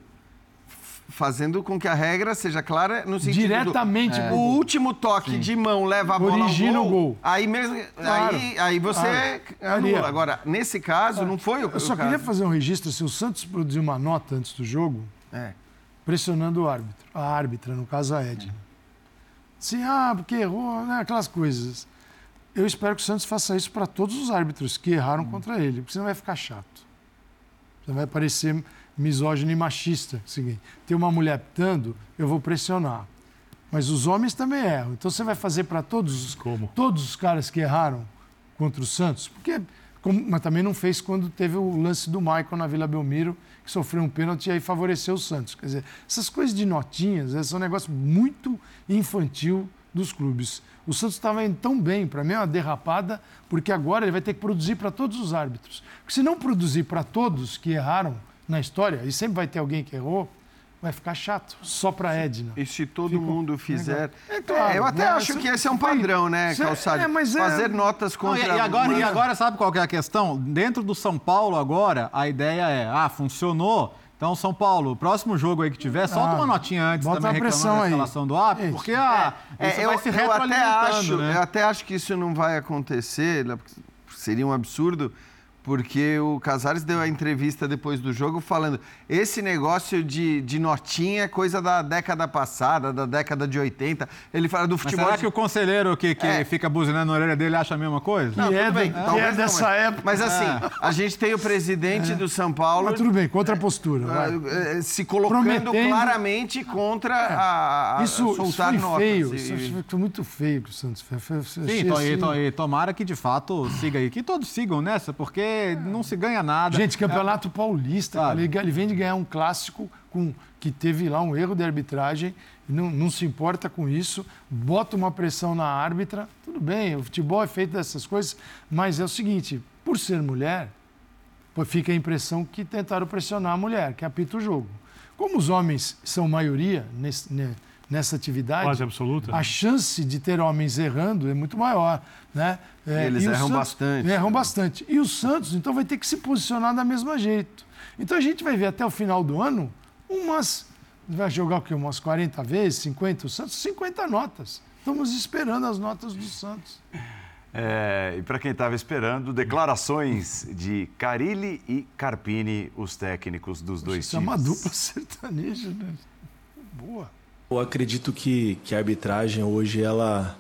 fazendo com que a regra seja clara no sentido do- diretamente O pro gol. último toque de mão leva a bola Origina ao o gol. gol. Aí mesmo, Claro, aí, aí você claro. anula. Faria. Agora, nesse caso, não foi o, Eu só o queria fazer um registro, se o Santos produziu uma nota antes do jogo, É. pressionando o árbitro, a árbitra, no caso a Edna. Sim, ah, porque errou, né, aquelas coisas. Eu espero que o Santos faça isso para todos os árbitros que erraram contra ele, porque senão vai ficar chato. Você vai parecer misógino e machista. Seguinte, tem uma mulher pitando, eu vou pressionar. Mas os homens também erram. Então você vai fazer para todos, os- Como? todos os caras que erraram contra o Santos, porque mas também não fez quando teve o lance do Michael na Vila Belmiro, que sofreu um pênalti e aí favoreceu o Santos. Quer dizer, essas coisas de notinhas, esse é um negócio muito infantil dos clubes. O Santos estava indo tão bem, para mim é uma derrapada, porque agora ele vai ter que produzir para todos os árbitros. Porque se não produzir para todos que erraram na história, e sempre vai ter alguém que errou, vai ficar chato, só para Edna. E se todo Fica mundo fizer. É claro, É, eu até né? acho que esse é um padrão, né, Calçade? é, mas é- Fazer notas Não, contra. e, e agora, e agora, sabe qual que é a questão? Dentro do São Paulo agora, a ideia é, ah, funcionou, Então, São Paulo, próximo jogo aí que tiver, solta Ah, uma notinha antes bota também reclamando da aí. escalação do Isso. porque ah, É, eu, vai se eu até acho, né? eu até acho que isso não vai acontecer, né, porque seria um absurdo, porque o Casares deu a entrevista depois do jogo falando esse negócio de, de notinha é coisa da década passada, da década de 80. Ele fala do Mas futebol. será de- que o conselheiro que, que É. fica buzinando na orelha dele acha a mesma coisa? Não, Que é tudo bem, é não, dessa mas- época. Mas assim, É. a gente tem o presidente do São Paulo Mas tudo bem, contra a postura. vai. eh, eh, se colocando Prometendo- claramente contra a, a Isso, isso soltar foi notas. feio. E- Isso foi muito feio que o Santos fez. Sim, to- e, assim- to- e tomara que de fato siga aí. Que todos sigam nessa, porque não se ganha nada. Gente, Campeonato Paulista, ele, ele vem de ganhar um clássico com, que teve lá um erro de arbitragem, e não, não se importa com isso, bota uma pressão na árbitra. Tudo bem, o futebol é feito dessas coisas, mas é o seguinte: por ser mulher, fica a impressão que tentaram pressionar a mulher, que apita o jogo. Como os homens são maioria nesse- ne- nessa atividade, Quase absoluta. a chance de ter homens errando é muito maior. Né? É, Eles e erram Santos- bastante. Erram bastante. E o Santos, então, vai ter que se posicionar da mesma jeito. Então a gente vai ver até o final do ano umas. Vai jogar o quê? Umas 40 vezes, 50? O Santos, 50 notas. Estamos esperando as notas do Santos. É, e para quem estava esperando, declarações de Carilli e Carpini, os técnicos dos dois Isso é times. uma dupla sertaneja, né? Boa. Eu acredito que, que a arbitragem hoje ela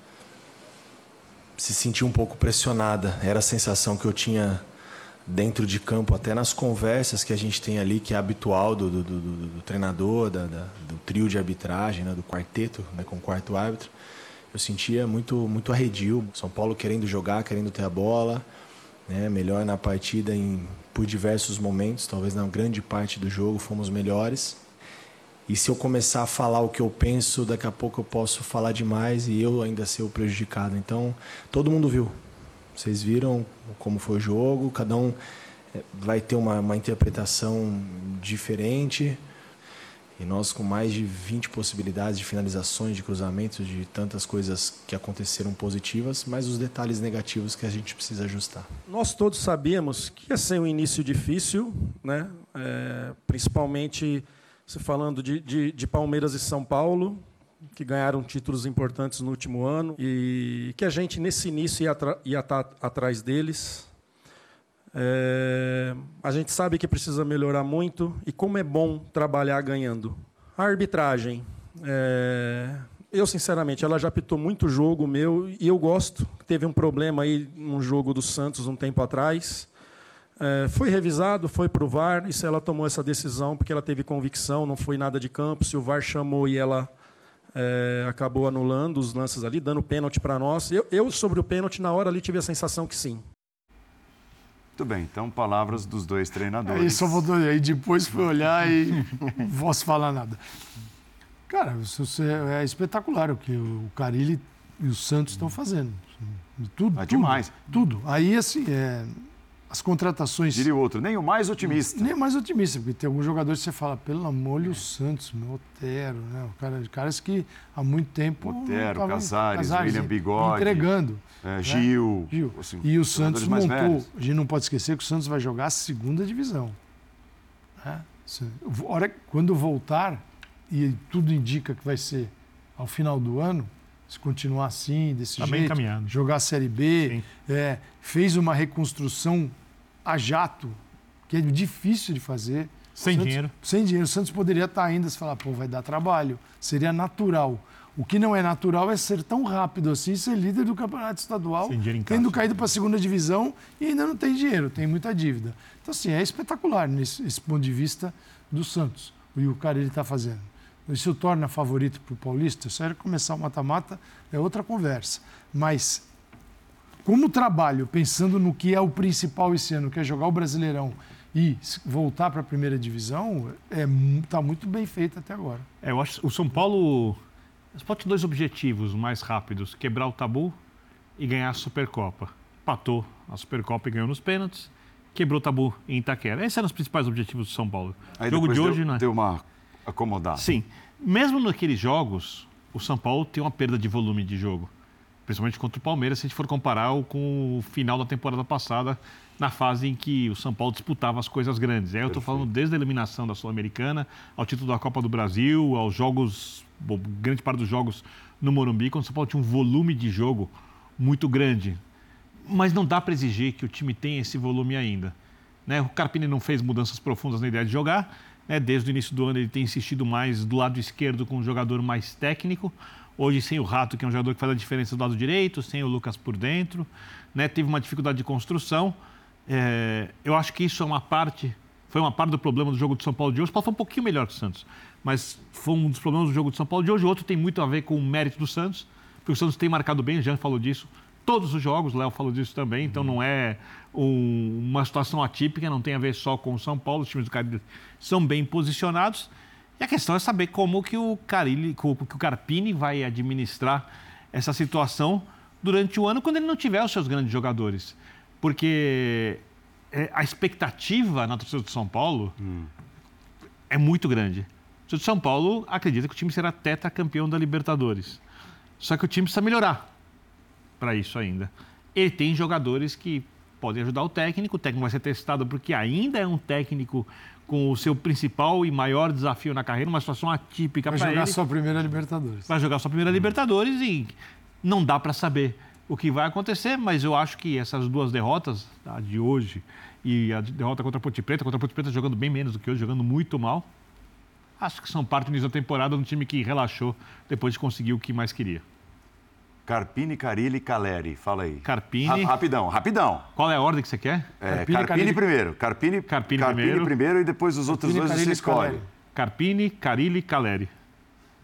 se sentiu um pouco pressionada. Era a sensação que eu tinha dentro de campo, até nas conversas que a gente tem ali, que é habitual do, do, do- do- do treinador, da- da- do trio de arbitragem, né, do quarteto, né, com o quarto árbitro. Eu sentia muito, muito arredio. São Paulo querendo jogar, querendo ter a bola, né, melhor na partida em, por diversos momentos, talvez na grande parte do jogo fomos melhores. E se eu começar a falar o que eu penso, daqui a pouco eu posso falar demais e eu ainda ser o prejudicado. Então, todo mundo viu. Vocês viram como foi o jogo, cada um eh, vai ter uma, uma interpretação diferente. E nós, com mais de 20 possibilidades de finalizações, de cruzamentos, de tantas coisas que aconteceram positivas, mas os detalhes negativos que a gente precisa ajustar. Nós todos sabíamos que ia ser um início difícil, né? É, principalmente se falando de, de, de Palmeiras e São Paulo, que ganharam títulos importantes no último ano, e que a gente, nesse início, ia, estar atrás deles. É, a gente sabe que precisa melhorar muito, e como é bom trabalhar ganhando. A arbitragem. é, eu, sinceramente, ela já apitou muito jogo meu e eu gosto. Teve um problema aí num jogo do Santos um tempo atrás. É, foi revisado, foi para o VAR, e se ela tomou essa decisão porque ela teve convicção, não foi nada de campo. Se o VAR chamou e ela é, acabou anulando os lances ali, dando pênalti para nós. Eu, eu, sobre o pênalti, na hora ali tive a sensação que sim. Muito bem, então palavras dos dois treinadores. Aí só voltou aí depois foi olhar e não posso falar nada. Cara, isso isso é é espetacular o que o Carilli e o Santos estão fazendo. Tudo, É tudo, demais. Tudo. Aí, assim, é, as contratações... Diria o outro, nem o mais otimista. Nem mais otimista, porque tem alguns jogadores que você fala, pelo amor de Deus, Santos, meu Otero, né? O cara, caras que há muito tempo. Otero, tavam- Casares, William Bigode. Entregando. É, Gil. Gil. assim, E o Santos montou. velhos. A gente não pode esquecer que o Santos vai jogar a segunda divisão. né? Hora- Quando voltar, e tudo indica que vai ser ao final do ano, se continuar assim, desse Tá jeito, jogar a Série B, é, fez uma reconstrução a jato, que é difícil de fazer. Sem Santos- dinheiro. Sem dinheiro. O Santos poderia estar ainda se falar, pô, vai dar trabalho. Seria natural. O que não é natural é ser tão rápido assim, ser líder do campeonato estadual, tendo caído para a segunda divisão e ainda não tem dinheiro, tem muita dívida. Então, assim, é espetacular nesse esse ponto de vista do Santos. E o cara ele está fazendo. Isso o torna favorito para o Paulista? Sério, começar o mata-mata é outra conversa. Mas como trabalho, pensando no que é o principal esse ano, que é jogar o Brasileirão e voltar para a primeira divisão, está é, tá muito bem feito até agora. É, eu acho que o São Paulo. Pode ter dois objetivos mais rápidos: quebrar o tabu e ganhar a Supercopa. Patou a Supercopa e ganhou nos pênaltis, quebrou o tabu em Itaquera. Esses eram os principais objetivos do São Paulo. Aí o jogo de deu, hoje, né? deu uma acomodada. Sim. Mesmo naqueles jogos, o São Paulo tem uma perda de volume de jogo. Principalmente contra o Palmeiras, se a gente for comparar com o final da temporada passada, na fase em que o São Paulo disputava as coisas grandes. Aí eu estou falando desde a eliminação da Sul-Americana, ao título da Copa do Brasil, aos jogos, bom, grande parte dos jogos no Morumbi, quando o São Paulo tinha um volume de jogo muito grande. Mas não dá para exigir que o time tenha esse volume ainda. Né? O Carpini não fez mudanças profundas na ideia de jogar. Né? Desde o início do ano ele tem insistido mais do lado esquerdo com um jogador mais técnico. Hoje sem o Rato, que é um jogador que faz a diferença do lado direito, sem o Lucas por dentro. Né? Teve uma dificuldade de construção. É, eu acho que isso é uma parte, foi uma parte do problema do jogo de São Paulo de hoje. O Paulo foi um pouquinho melhor que o Santos, mas foi um dos problemas do jogo de São Paulo de hoje. O outro tem muito a ver com o mérito do Santos, porque o Santos tem marcado bem, o Jean falou disso, todos os jogos, o Léo falou disso também, então não é um, uma situação atípica, não tem a ver só com o São Paulo, os times do Caribe são bem posicionados. E a questão é saber como que o, Carilli, que o Carpini vai administrar essa situação durante o ano quando ele não tiver os seus grandes jogadores. Porque é, a expectativa na torcida do São Paulo hum. é muito grande. A torcida do São Paulo acredita que o time será tetracampeão da Libertadores. Só que o time precisa melhorar para isso ainda. Ele tem jogadores que podem ajudar o técnico, o técnico vai ser testado porque ainda é um técnico com o seu principal e maior desafio na carreira, uma situação atípica para ele. Vai jogar sua primeira Libertadores. Vai jogar sua primeira hum. Libertadores e não dá para saber o que vai acontecer, mas eu acho que essas duas derrotas, a de hoje e a derrota contra a Ponte Preta, contra a Ponte Preta jogando bem menos do que hoje, jogando muito mal, acho que são parte do início da temporada um time que relaxou depois de conseguir o que mais queria. Carpini, Carilli e Caleri. Fala aí. Carpini. Ra rapidão, rapidão. Qual é a ordem que você quer? É, Carpini, Carpini primeiro. Carpini, Carpini, Carpini primeiro. primeiro. e depois os outros Carpini, dois você escolhe. Carpini, Carilli e Caleri.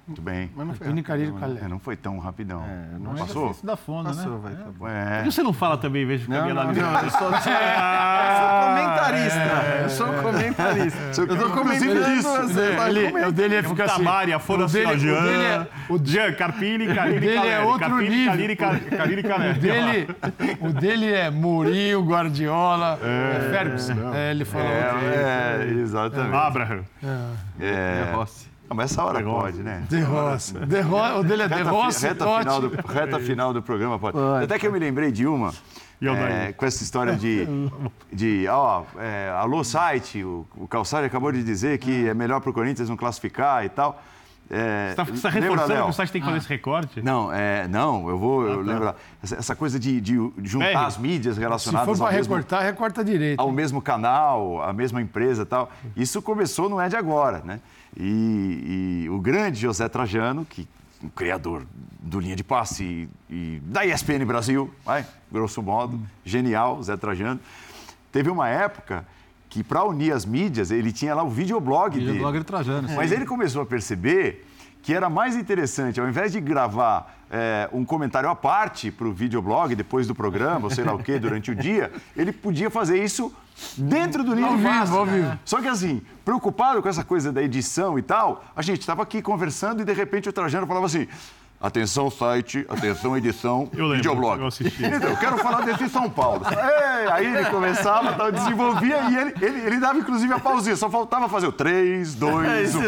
Muito bem. Mas não foi, Carilho, é, não foi tão rapidão. É, não passou? Isso da fome, passou, né? Vai, tá bom. É. Por que você não fala também, vejo que não, não, não, não, eu sou, comentarista. É, eu sou comentarista. Eu tô comentando isso. O dele ia ficar assim. Tamária, foram assim, ó, Jean, Jean, Carpini, Carilli, dele é outro Carpini, nível. Carilli, Caleri. Dele, o dele é Mourinho, Guardiola, é, Ferguson. É, ele falou. É, exatamente. Abraham. É. é Rossi. Não, mas essa hora pode, né? De Roça. De. O dele é De Roça. Reta, final do, reta final do programa pode. pode. Até que eu me lembrei de uma. É, com essa história de, de ó, é, alô site, o, o Calçari acabou de dizer que é melhor para o Corinthians não classificar e tal. É, você está tá reforçando que o site tem que fazer ah. esse recorte? Não, é, não eu vou ah, tá. lembrar. Essa, essa, coisa de, de juntar as mídias relacionadas Se for para recortar, recorta direito. Ao mesmo canal, a mesma empresa e tal. Isso começou, não é de agora, né? E, e o grande José Trajano, que o criador do Linha de Passe e, e da ESPN Brasil, vai, grosso modo, genial, Zé Trajano, teve uma época que para unir as mídias, ele tinha lá o videoblog dele. Videoblog Trajano. Mas ele começou a perceber que era mais interessante, ao invés de gravar é, um comentário à parte para o videoblog depois do programa, ou sei lá o quê, durante o dia, ele podia fazer isso dentro do livro ao vivo, Só que assim, preocupado com essa coisa da edição e tal, a gente estava aqui conversando e de repente o Trajano falava assim. Atenção site, atenção edição, eu lembro, videoblog. Eu assisti. Então, eu quero falar desse São Paulo. Aí ele começava, tal, desenvolvia e ele, ele, ele dava inclusive a pausinha, só faltava fazer o 3, 2, 1.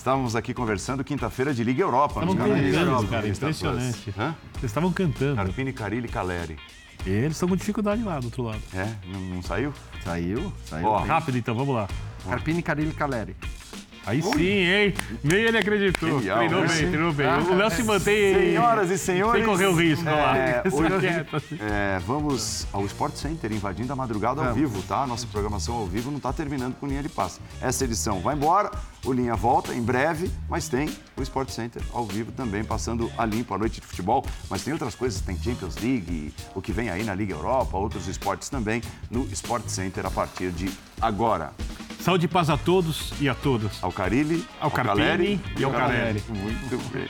Estávamos aqui conversando quinta-feira de Liga Europa. Estavam cantando, cara, impressionante. Hã? Vocês estavam cantando. Carpini, Carilli e Caleri. E eles estão com dificuldade lá do outro lado. É? Não, não saiu? Saiu, saiu. Ó, rápido então, vamos lá. Carpini, Carilli e Caleri. Aí sim, hein? Nem ele acreditou. Genial, treinou né? bem, treinou bem. o Léo se mantém. Senhoras e senhores. Sem correr o risco, é, lá. Hoje, é, vamos ao Sport Center, invadindo a madrugada ao vivo, tá? Nossa programação ao vivo não está terminando com linha de passe. Essa edição vai embora, o Linha volta em breve, mas tem o Sport Center ao vivo também, passando a limpo a noite de futebol. Mas tem outras coisas, tem Champions League, o que vem aí na Liga Europa, outros esportes também no Sport Center a partir de agora. Saúde e paz a todos e a todas. Ao Carilli, ao, ao Carpini e ao Carelli. Muito bem.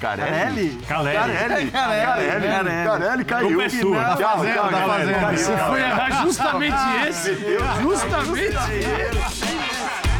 Carelli? Carelli. Carelli. Carelli. Carelli caiu. Culpa é sua. Da fazenda, da fazenda. Você foi errar justamente esse. Justamente esse.